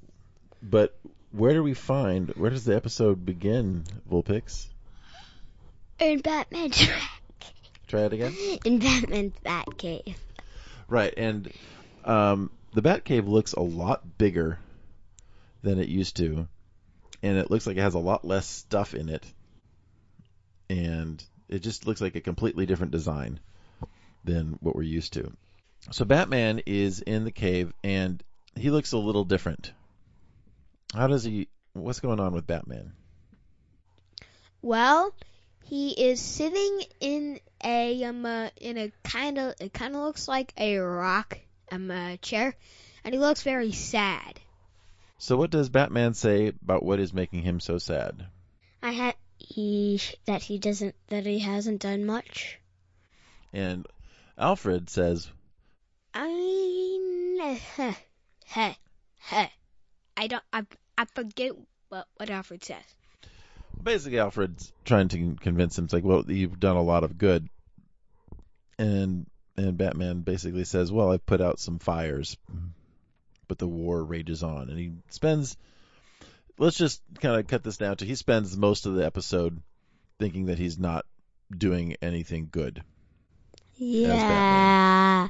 but where do we find? Where does the episode begin, Vulpix? In Batman's <laughs> track. Try it again. in Batman's Batcave. Right, and um, the Batcave looks a lot bigger than it used to, and it looks like it has a lot less stuff in it, and it just looks like a completely different design than what we're used to. So Batman is in the cave, and he looks a little different. How does he? What's going on with Batman? Well, he is sitting in a um uh, in a kind of it kind of looks like a rock um uh, chair, and he looks very sad. So what does Batman say about what is making him so sad? I had he that he doesn't that he hasn't done much. And Alfred says, I huh, huh, huh. I don't I I forget what what Alfred says. basically Alfred's trying to convince him, it's like, well, you've done a lot of good, and and Batman basically says, well, I've put out some fires, but the war rages on, and he spends. Let's just kind of cut this down to he spends most of the episode thinking that he's not doing anything good. Yeah.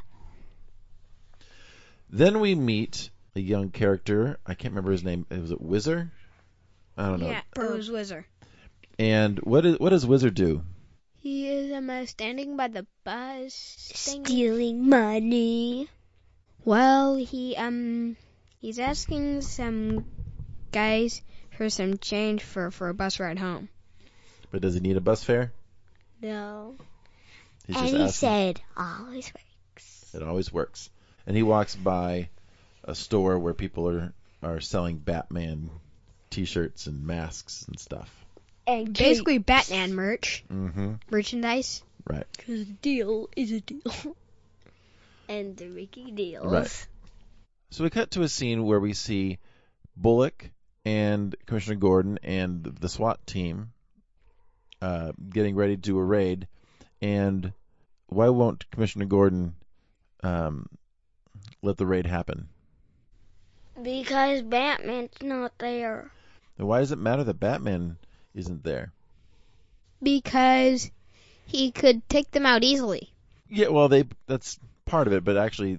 Then we meet a young character. I can't remember his name. Was it Wizard? I don't know. Yeah, it was Wizard. And what is what does Wizard do? He is um standing by the bus thing. Stealing money. Well, he um he's asking some guys for some change for for a bus ride home. But does he need a bus fare? No. He's and he asking. said, always works. It always works. And he walks by a store where people are are selling Batman T-shirts and masks and stuff. And Basically, Batman merch Mm-hmm. merchandise. Right. Because a deal is a deal. <laughs> and the Ricky deals. Right. So we cut to a scene where we see Bullock and Commissioner Gordon and the SWAT team uh, getting ready to do a raid. And why won't Commissioner Gordon um, let the raid happen? Because Batman's not there. And why does it matter that Batman isn't there? Because he could take them out easily. Yeah, well, they that's part of it, but actually,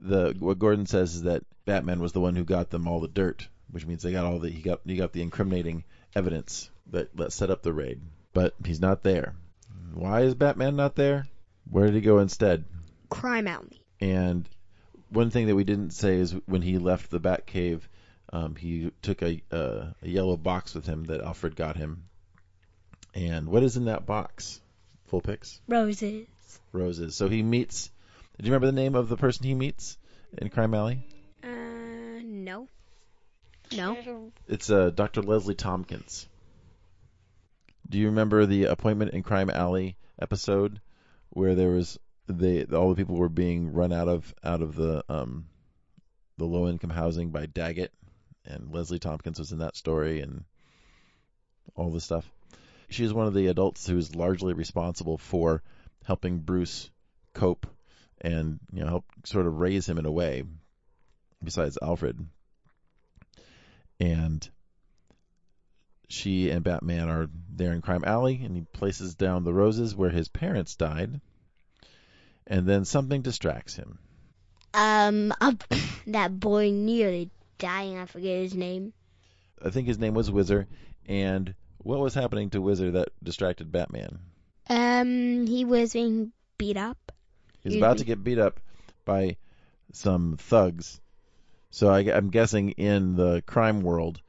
the what Gordon says is that Batman was the one who got them all the dirt, which means they got all the he got he got the incriminating evidence that that set up the raid, but he's not there. Why is Batman not there? Where did he go instead? Crime Alley. And one thing that we didn't say is when he left the Batcave, um, he took a, uh, a yellow box with him that Alfred got him. And what is in that box? Vulpix Roses. roses. So he meets. Did you remember the name of the person he meets in Crime Alley? Uh, no. No. It's uh, Dr. Leslie Tompkins. Do you remember the appointment in Crime Alley episode where there was they all the people were being run out of out of the um the low income housing by Daggett and Leslie Tompkins was in that story and all this stuff. She's one of the adults who's largely responsible for helping Bruce cope and you know help sort of raise him in a way besides Alfred and she and Batman are there in Crime Alley, and he places down the roses where his parents died, and then something distracts him. Um, <coughs> that boy nearly dying. I forget his name. I think his name was Whizzer, and what was happening to Whizzer that distracted Batman? Um, he was being beat up. He's about to get beat up by some thugs. So I, I'm guessing in the crime world,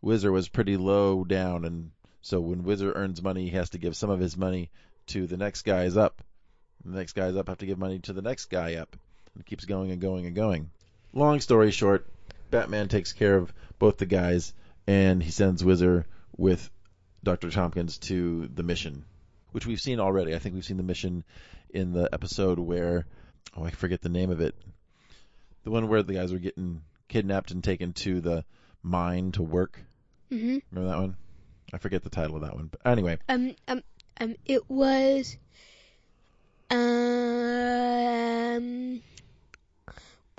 Whizzer was pretty low down, and so when Whizzer earns money, he has to give some of his money to the next guys up. The next guys up have to give money to the next guy up. And it keeps going and going and going. Long story short, Batman takes care of both the guys, and he sends Whizzer with Dr. Tompkins to the mission, which we've seen already. I think we've seen the mission in the episode where, oh, I forget the name of it. The one where the guys were getting kidnapped and taken to the mine to work. Mm-hmm. Remember that one? I forget the title of that one. But anyway, Um, um, um, it was, um,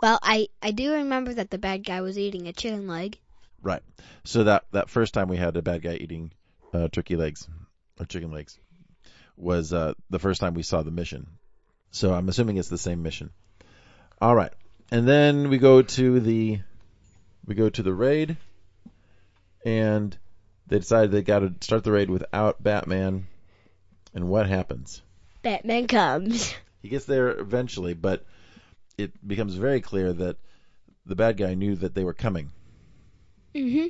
well, I, I do remember that the bad guy was eating a chicken leg. right. So that that first time we had a bad guy eating uh, turkey legs or chicken legs was uh, the first time we saw the mission. So I'm assuming it's the same mission. All right, and then we go to the we go to the raid, and they decide they got to start the raid without Batman. And what happens? Batman comes. <laughs> He gets there eventually, but it becomes very clear that the bad guy knew that they were coming, Mm-hmm.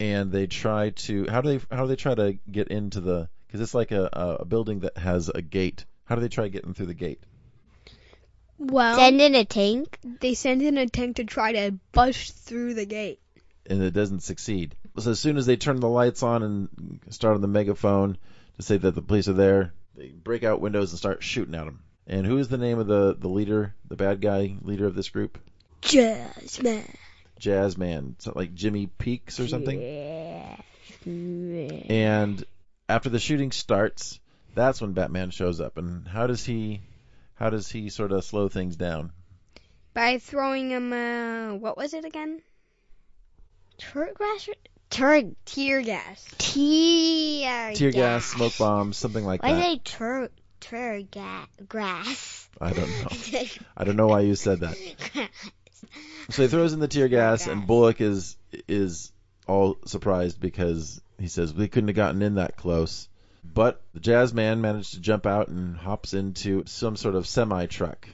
And they try to how do they how do they try to get into the because it's like a, a a building that has a gate. How do they try getting through the gate? Well, Send in a tank. they send in a tank to try to bust through the gate. and it doesn't succeed. So as soon as they turn the lights on and start on the megaphone to say that the police are there, they break out windows and start shooting at them. And who is the name of the the leader, the bad guy leader of this group? Jazzman. Jazzman, so like Jimmy Peaks or something. Jazzman. And after the shooting starts, that's when Batman shows up. And how does he how does he sort of slow things down? By throwing him, uh, what was it again? Turd grass. Turd. Tear gas. Tear. Tear gas, smoke bombs, something like Why that. say turd? Turd ga- grass. I don't know. <laughs> I don't know why you said that. <laughs> <laughs> So he throws in the tear gas, and Bullock is is all surprised because he says we couldn't have gotten in that close. But the jazz man managed to jump out and hops into some sort of semi truck.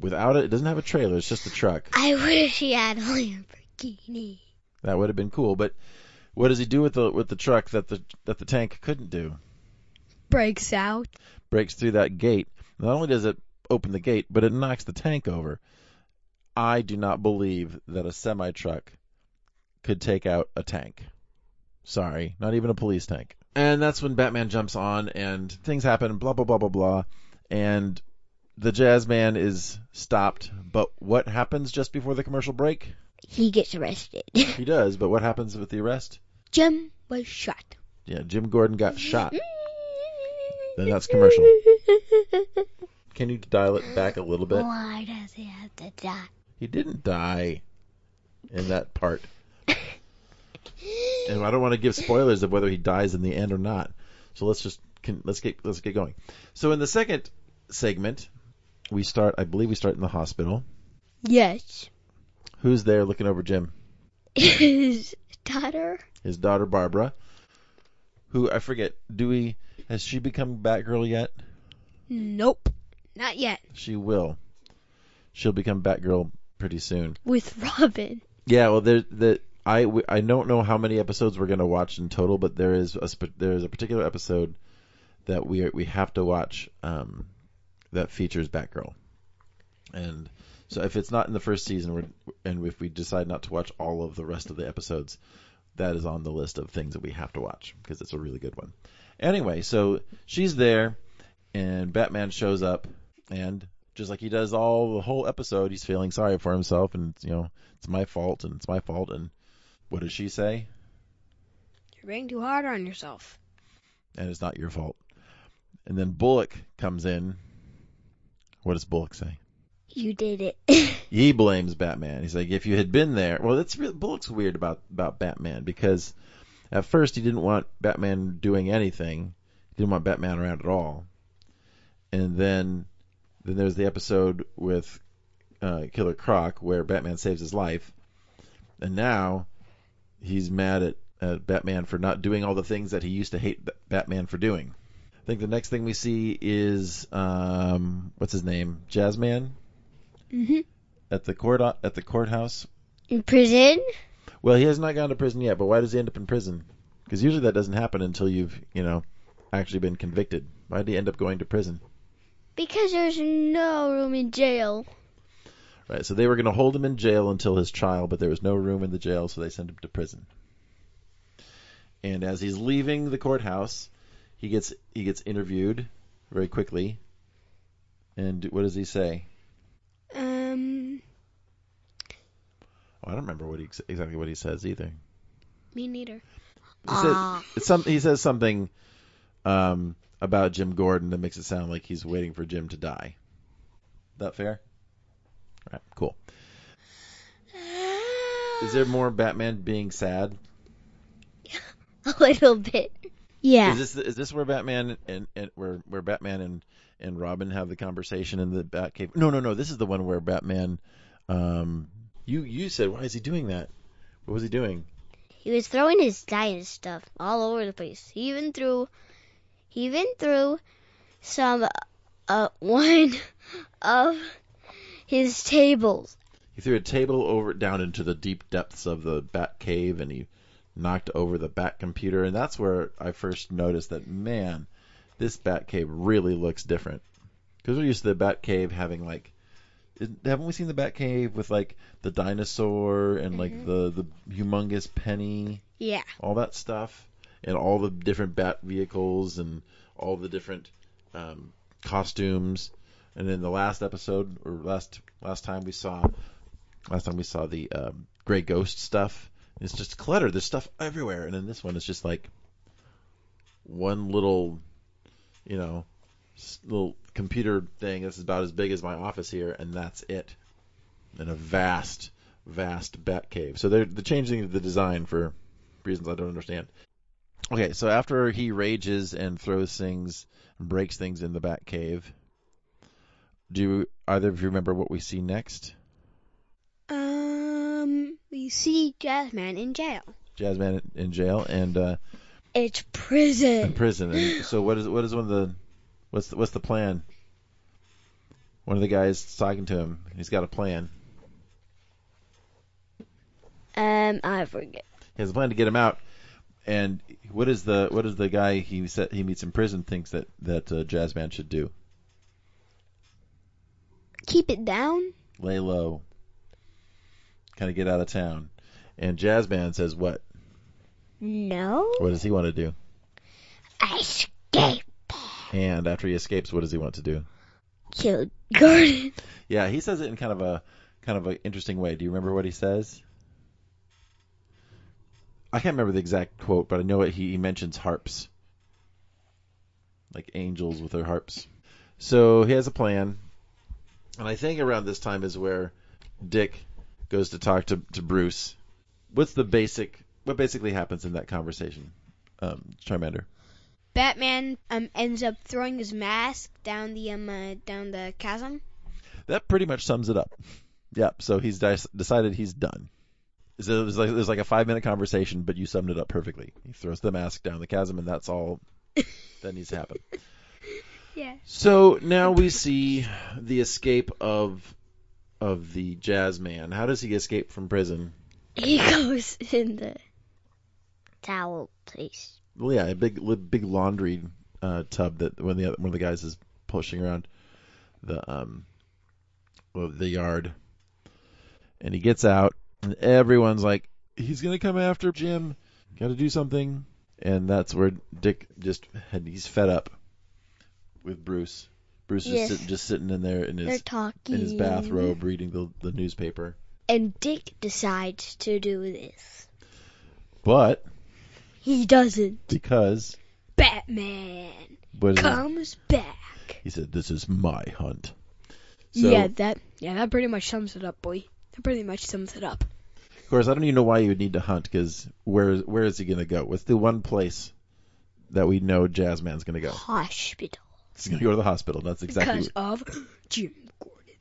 Without it, it doesn't have a trailer. It's just a truck. I wish he had a Lamborghini. That would have been cool. But what does he do with the with the truck that the that the tank couldn't do? Breaks out. Breaks through that gate. Not only does it open the gate, but it knocks the tank over. I do not believe that a semi truck could take out a tank. Sorry, not even a police tank. And that's when Batman jumps on and things happen, blah, blah, blah, blah, blah. And the jazz man is stopped. But what happens just before the commercial break? He gets arrested. <laughs> He does, but what happens with the arrest? Jim was shot. Yeah, Jim Gordon got shot. <laughs> Then that's commercial. Can you dial it back a little bit? Why does he have to die? He didn't die in that part. and I don't want to give spoilers of whether he dies in the end or not. So let's just can, let's get let's get going. So in the second segment, we start. I believe we start in the hospital. Yes. Who's there looking over Jim? His daughter. His daughter Barbara. Who I forget. Do we? Has she become Batgirl yet? Nope. Not yet. She will. She'll become Batgirl pretty soon. With Robin. Yeah, well, there the I w- I don't know how many episodes we're gonna watch in total, but there is a sp- there is a particular episode that we are, we have to watch um, that features Batgirl, and so if it's not in the first season, we're, and if we decide not to watch all of the rest of the episodes, that is on the list of things that we have to watch because it's a really good one. Anyway, so she's there, and Batman shows up, and just like he does all the whole episode, he's feeling sorry for himself, and you know it's my fault, and it's my fault, and what does she say? You're being too hard on yourself. And it's not your fault. And then Bullock comes in. What does Bullock say? You did it. <laughs> He blames Batman. He's like, if you had been there, well, that's really, Bullock's weird about about Batman because at first he didn't want Batman doing anything. He didn't want Batman around at all. And then then there's the episode with uh, Killer Croc where Batman saves his life, and now he's mad at, at Batman for not doing all the things that he used to hate B- Batman for doing. I think the next thing we see is um, what's his name, Jazzman Mm-hmm. at the court at the courthouse. In prison? Well, he has not gone to prison yet, but why does he end up in prison? Because usually that doesn't happen until you've you know actually been convicted. Why did he end up going to prison? Because there's no room in jail. Right. So they were going to hold him in jail until his trial, but there was no room in the jail, so they sent him to prison. And as he's leaving the courthouse, he gets he gets interviewed very quickly. And what does he say? Um, Oh, I don't remember what he exactly what he says either. me neither. He says, Ah. some, he says something um, about Jim Gordon that makes it sound like he's waiting for Jim to die. That fair? All right, cool. Is there more Batman being sad? <laughs> A little bit. Yeah. Is this is this where Batman and, and where where Batman and and Robin have the conversation in the Batcave? No, no, no. This is the one where Batman. Um, you you said why is he doing that? What was he doing? He was throwing his diet stuff all over the place. He even threw, he even threw some, uh, one of his tables. He threw a table over down into the deep depths of the Bat Cave, and he knocked over the Bat computer, and that's where I first noticed that man, this Bat Cave really looks different. Because we're used to the Bat Cave having like, haven't we seen the Bat Cave with like the dinosaur and like the the humongous penny, Yeah. all that stuff, and all the different Bat vehicles and all the different um, costumes. And then the last episode or last last time we saw last time we saw the um, Gray Ghost stuff. It's just clutter. There's stuff everywhere, and then this one is just like one little, you know, little computer thing that's about as big as my office here, and that's it. In a vast, vast bat cave. So they're they're changing the design for reasons I don't understand. Okay, so after he rages and throws things and breaks things in the bat cave, do either of you remember what we see next? Um, we see Jazzman in jail. Jazzman in jail and uh, It's in prison. prison. And so what is what is one of the what's the, what's the plan? One of the guys talking to him. He's got a plan. Um, I forget. He has a plan to get him out. And what is the what is the guy he said he meets in prison thinks that that uh, Jazzman should do? Keep it down. Lay low. Kind of get out of town. And jazz Jazzman says what? No. What does he want to do? Escape. And after he escapes, what does he want to do? Kill Gordon. Yeah, he says it in kind of a kind of an interesting way. Do you remember what he says? I can't remember the exact quote, but I know it. He, he mentions harps, like angels with their harps. So he has a plan, and I think around this time is where Dick goes to talk to to Bruce. What's the basic? What basically happens in that conversation, um, Charmander? Batman um ends up throwing his mask down the um uh, down the chasm. That pretty much sums it up. Yep. So he's de- decided he's done. So it was like it was like a five minute conversation, but you summed it up perfectly. He throws the mask down the chasm, and that's all that needs to happen. <laughs> Yeah. So now we see the escape of of the jazz man. How does he escape from prison? He goes in the towel place. Well, yeah, a big big laundry uh, tub that one of the one of the guys is pushing around the um the yard, and he gets out, and everyone's like, "He's gonna come after Jim. Got to do something." And that's where Dick just had he's fed up with Bruce. Bruce Yes. is sit, just sitting in there in his in his bathrobe reading the the newspaper. And Dick decides to do this. But He doesn't. because Batman is it? comes back. he said, "This is my hunt." So, yeah, that yeah, that pretty much sums it up, boy. That pretty much sums it up. Of course, I don't even know why you would need to hunt because where where is he gonna go? What's the one place that we know Jazzman's gonna go? Hospital. He's gonna go to the hospital. That's exactly. because of Jim Gordon.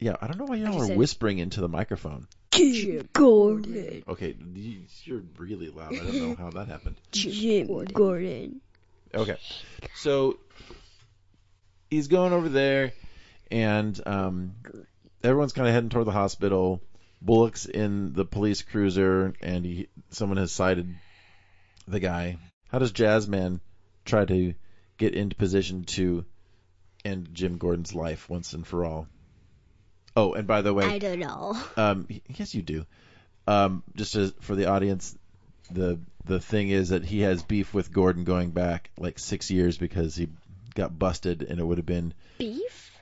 yeah, I don't know why y'all are whispering into the microphone. Jim Gordon. Okay, you- you're really loud. I don't know how that happened. <laughs> Jim Gordon. Okay, so he's going over there, and um, everyone's kind of heading toward the hospital. Bullock's in the police cruiser, and he someone has sighted the guy. How does Jazzman try to get into position to end Jim Gordon's life once and for all? Oh, and by the way, I don't know. <laughs> um, yes, you do. Um, just as, for the audience, the the thing is that he has beef with Gordon going back like six years because he got busted, and it would have been Beef?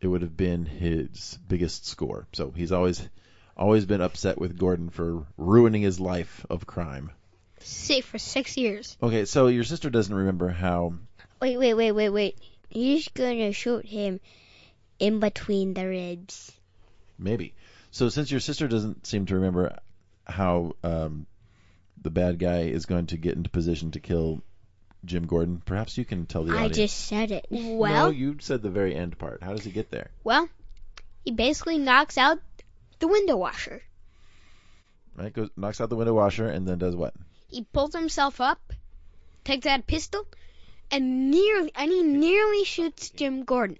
it would have been his biggest score. So he's always always been upset with Gordon for ruining his life of crime. Sick for six years. Okay, so your sister doesn't remember how. Wait, wait, wait, wait, wait. He's gonna shoot him in between the ribs. Maybe. So since your sister doesn't seem to remember how um, the bad guy is going to get into position to kill Jim Gordon, perhaps you can tell the I audience. just said it. Well, no, Well, you said the very end part. How does he get there? well, he basically knocks out the window washer. Right, goes knocks out the window washer and then does what? He pulls himself up, takes out a pistol, and nearly and he nearly shoots Jim Gordon.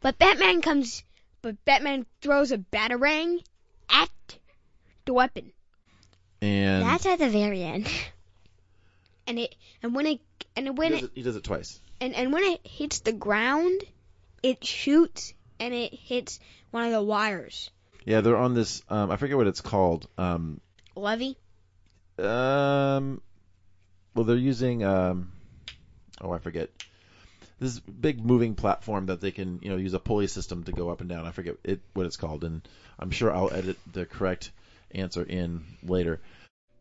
But Batman comes but Batman throws a batarang at the weapon. And That's at the very end. And it and when it and he, when does it it, he does it twice. and, and when it hits the ground, it shoots and it hits one of the wires. Yeah, they're on this. Um, I forget what it's called. Um, Levy? um, well, they're using. Um, oh, I forget. This big moving platform that they can, you know, use a pulley system to go up and down. I forget it what it's called, and I'm sure I'll edit the correct answer in later.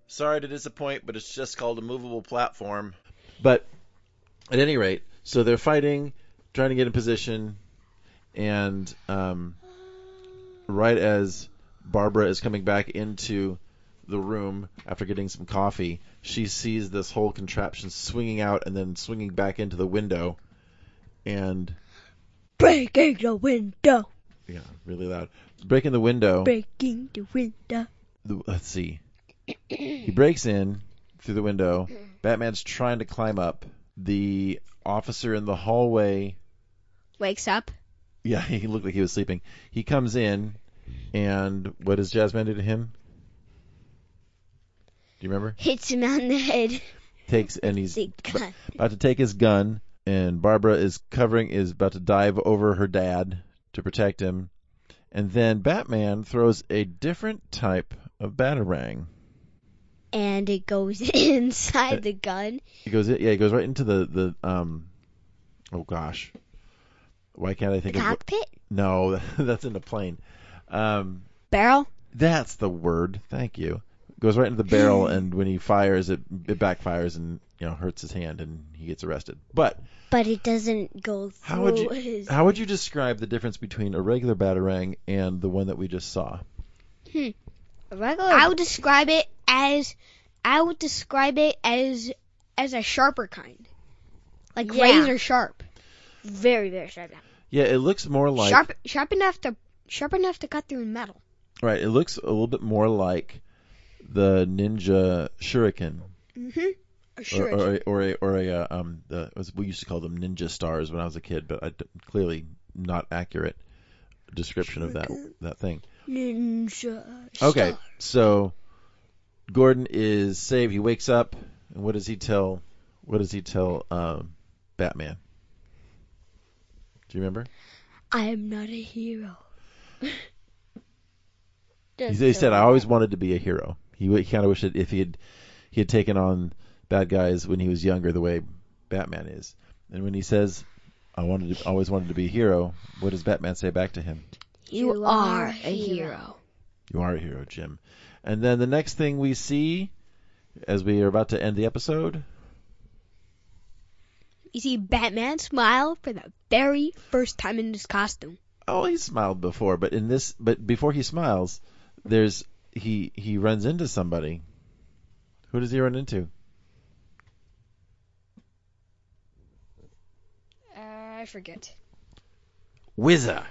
Sorry to disappoint, but it's just called a movable platform. But at any rate, so they're fighting, trying to get in position, and um, right as Barbara is coming back into the room after getting some coffee, she sees this whole contraption swinging out and then swinging back into the window, and Breaking the window. yeah, really loud, breaking the window. Breaking the window. the- let's see. He breaks in through the window. Batman's trying to climb up. The officer in the hallway, Wakes up. yeah, <laughs> he looked like he was sleeping. He comes in, and what does Jazzman do to him? Do you remember? Hits him on the head. Takes and he's b- about to take his gun, and Barbara is covering, is about to dive over her dad to protect him, and then Batman throws a different type of batarang. and it goes <laughs> inside the gun. It goes, yeah, it goes right into the the um. Oh gosh, why can't I The think of what? cockpit. No, <laughs> that's in the plane. Um, Barrel. that's the word. Thank you. Goes right into the barrel, and when he fires, it it backfires and you know hurts his hand, and he gets arrested. But But it doesn't go through How would you- his. how would you describe the difference between a regular batarang and the one that we just saw? a regular. I would describe it as I would describe it as as a sharper kind, like Yeah. razor sharp, very very sharp. Yeah, it looks more like sharp sharp enough to sharp enough to cut through metal. right. It looks a little bit more like the Ninja Shuriken, Mm-hmm. Sure. or or a, or a, or a uh, um the we used to call them Ninja Stars when I was a kid, but I d- clearly not accurate description of that that thing. Ninja. Okay, so Gordon is saved. He wakes up, and what does he tell? What does he tell um, Batman? Do you remember? I am not a hero. He, he said, "I always wanted to be a hero." He, he kind of wished that if he had he had taken on bad guys when he was younger, the way Batman is. And when he says, "I wanted to, always wanted to be a hero," what does Batman say back to him? You, You are are a a hero. hero. You are a hero, Jim. And then the next thing we see, as we are about to end the episode, You see Batman smile for the very first time in his costume. Oh, he smiled before, but in this, but before he smiles, there's he he runs into somebody. Who does he run into? Uh, I forget. Wizza.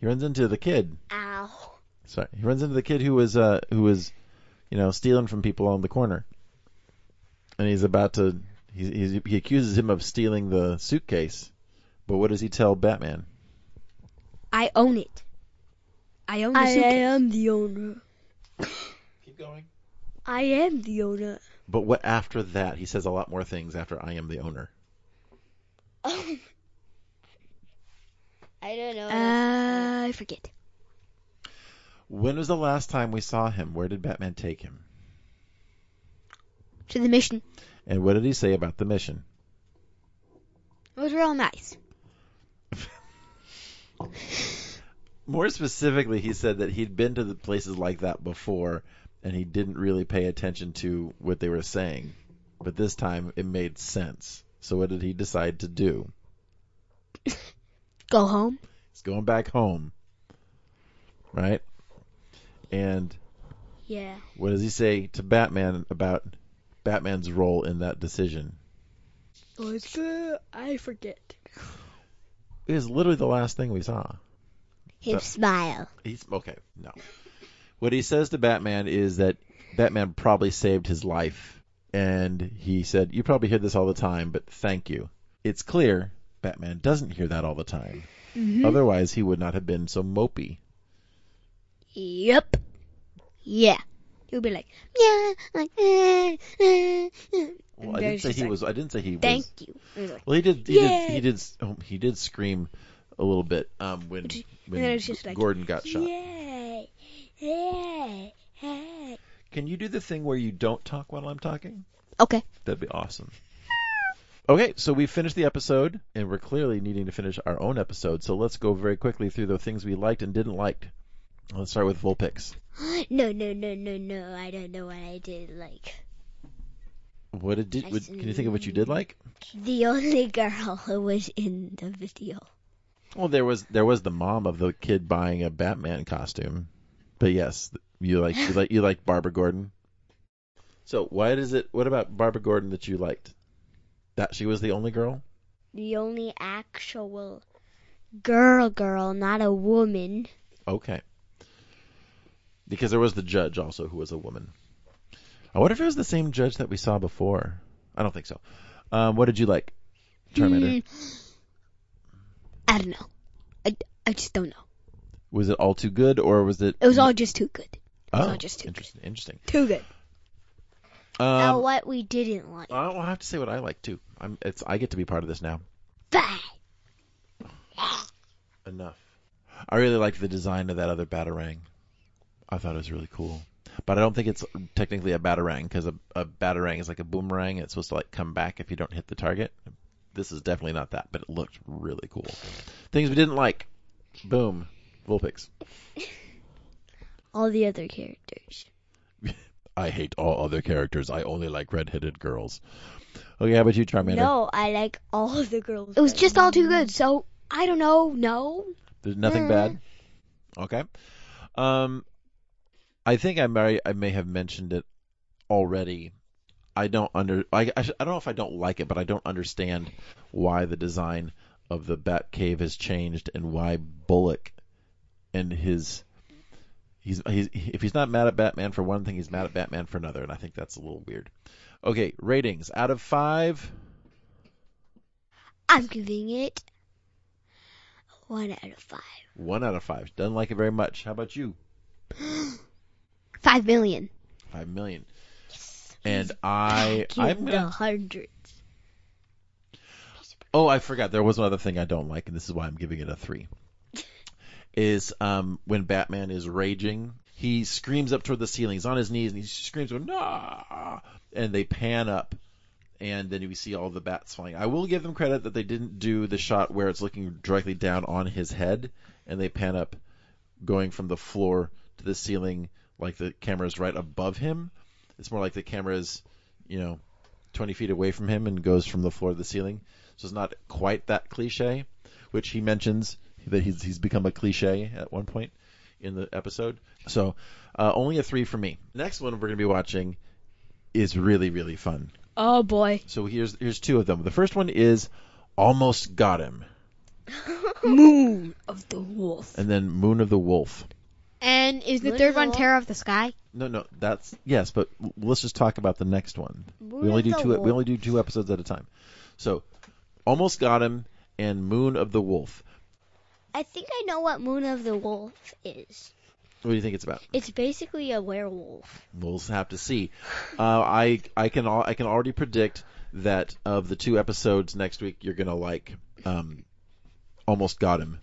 He runs into the kid. Ow. Sorry, he runs into the kid who was uh who was, you know, stealing from people on the corner. And he's about to he he's, he accuses him of stealing the suitcase. But what does he tell Batman? I own it. I own the I suitcase. am the owner. Keep going. I am the owner. But what after that? He says a lot more things after I am the owner. <laughs> I don't know. Uh, I forget. When was the last time we saw him? Where did Batman take him? To the mission. And what did he say about the mission? It was real nice. More specifically, he said that he'd been to the places like that before and he didn't really pay attention to what they were saying. But this time it made sense. So what did he decide to do? <laughs> Go home. He's going back home. Right? And yeah. what does he say to Batman about Batman's role in that decision? Oh, Let's go. I forget. It was literally the last thing we saw. Him Uh, smile. He's okay. No. What he says to Batman is that Batman probably saved his life, and he said, "You probably hear this all the time, but thank you." It's clear Batman doesn't hear that all the time. Mm-hmm. Otherwise, he would not have been so mopey. Yep. Yeah. He'll be like, yeah, like, eh, eh, eh. Well, I didn't say he like, was. I didn't say he was. Thank you. He's like, Well, he did. He Yay. did. He did. Oh, he did scream a little bit um, when when Gordon got shot. Yay. Yay. Hey. Can you do the thing where you don't talk while I'm talking? okay. That'd be awesome. Okay, so we finished the episode, and we're clearly needing to finish our own episode. So let's go very quickly through the things we liked and didn't like. Let's start with Vulpix. <gasps> No, no, no, no, no. I don't know what I did like. What did, what, can you think of what you did like? The only girl <laughs> who was in the video. Well, there was there was the mom of the kid buying a Batman costume, but yes, you like you like you like Barbara Gordon. So why does it? What about Barbara Gordon that you liked? That she was the only girl. The only actual girl, girl, not a woman. Okay. Because there was the judge also who was a woman. I wonder if it was the same judge that we saw before. I don't think so. Um, what did you like, Charmander? Hmm. I don't know. I, I just don't know. Was it all too good, or was it? It was all just too good. oh, all just too interesting. Interesting. Too good. now, Um, what we didn't like. I'll have to say what I like too. I'm. It's. I get to be part of this now. Bye. Enough. I really liked the design of that other batarang. I thought it was really cool. but I don't think it's technically a batarang because a, a batarang is like a boomerang. It's supposed to like come back if you don't hit the target. This is definitely not that, but it looked really cool. Things we didn't like. Boom. Vulpix. <laughs> All the other characters. <laughs> I hate all other characters. I only like red-headed girls. Okay, how about you, Charmander? No, I like all of the girls. It was just all too good. So I don't know. No. There's nothing Mm. bad. Okay. Um, I think I may I may have mentioned it already. I don't under I I, sh- I don't know if I don't like it, but I don't understand why the design of the Bat Cave has changed and why Bullock and his he's he's if he's not mad at Batman for one thing, he's mad at Batman for another, and I think that's a little weird. Okay, ratings out of five. I'm giving it one out of five. One out of five. Doesn't like it very much. How about you? <gasps> <gasps> Five million. Five million. Yes. And I, I'm the gonna, hundreds. oh, I forgot. There was another thing I don't like, and this is why I'm giving it a three. <laughs> Is um when Batman is raging, he screams up toward the ceiling. He's on his knees and he screams, "Nah!" And they pan up, and then we see all the bats flying. I will give them credit that they didn't do the shot where it's looking directly down on his head, and they pan up, going from the floor to the ceiling, like the camera's right above him. It's more like the camera's, you know, 20 feet away from him and goes from the floor to the ceiling. So it's not quite that cliche, which he mentions that he's he's become a cliche at one point in the episode. So uh, only a three for me. Next one we're going to be watching is really really fun. Oh boy. So here's here's two of them. The first one is Almost Got Him, <laughs> Moon of the Wolf. and then Moon of the Wolf. And is the Moon third of one Wolf? Terror of the Sky? No, no, that's yes, but let's just talk about the next one. Moon we only do the two. We only do two episodes at a time. So, almost got him, and Moon of the Wolf. I think I know what Moon of the Wolf is. What do you think it's about? It's basically a werewolf. We'll have to see. Uh, I I can al- I can already predict that of the two episodes next week, you're gonna like um, almost got him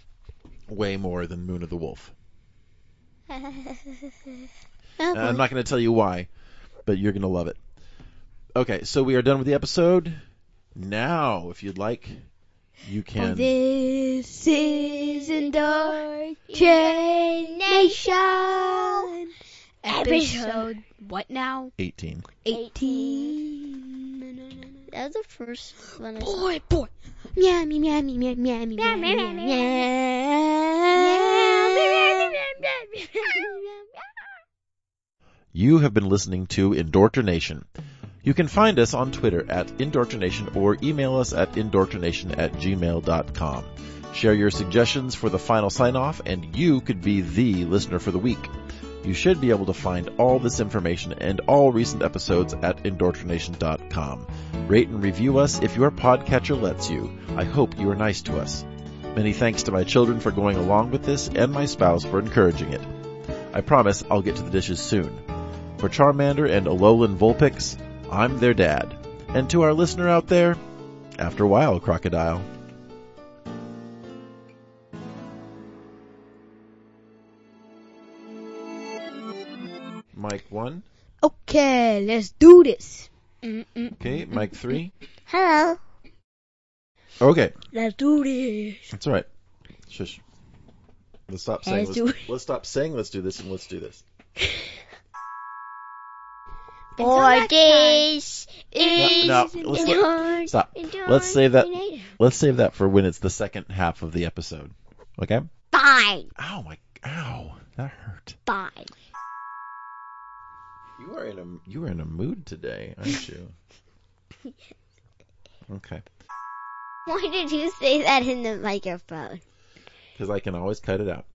way more than Moon of the Wolf. And I'm not going to tell you why, but you're going to love it. Okay, so we are done with the episode. Now, if you'd like, you can. This is Indoctrination. Episode what now? 18. 18. That was the first one I saw. Boy, boy. Meow, meow, meow, meow, meow, meow, meow, meow, meow. You have been listening to Indoctrination. You can find us on Twitter at Indoctrination or email us at indoctrination at gmail.com. Share your suggestions for the final sign off, and you could be the listener for the week. You should be able to find all this information and all recent episodes at indoctrination.com. Rate and review us if your podcatcher lets you. I hope you are nice to us. Many thanks to my children for going along with this and my spouse for encouraging it. I promise I'll get to the dishes soon. For Charmander and Alolan Vulpix, I'm their dad. And to our listener out there, after a while, Crocodile. Mike 1. Okay, let's do this. Mm-mm. Okay, Mike 3. Hello. Okay, Let's do this. that's all right. Shush. Let's stop saying Let's let's, let's stop saying let's do this and let's do this. For this is No, no, let's let- Stop. Let's save that. Let's save that for when it's the second half of the episode. Okay? Fine. Oh my, ow, that hurt. Fine. You are in a you are in a mood today, aren't you? <laughs> Okay, <laughs> Why did you say that in the microphone? because I can always cut it out.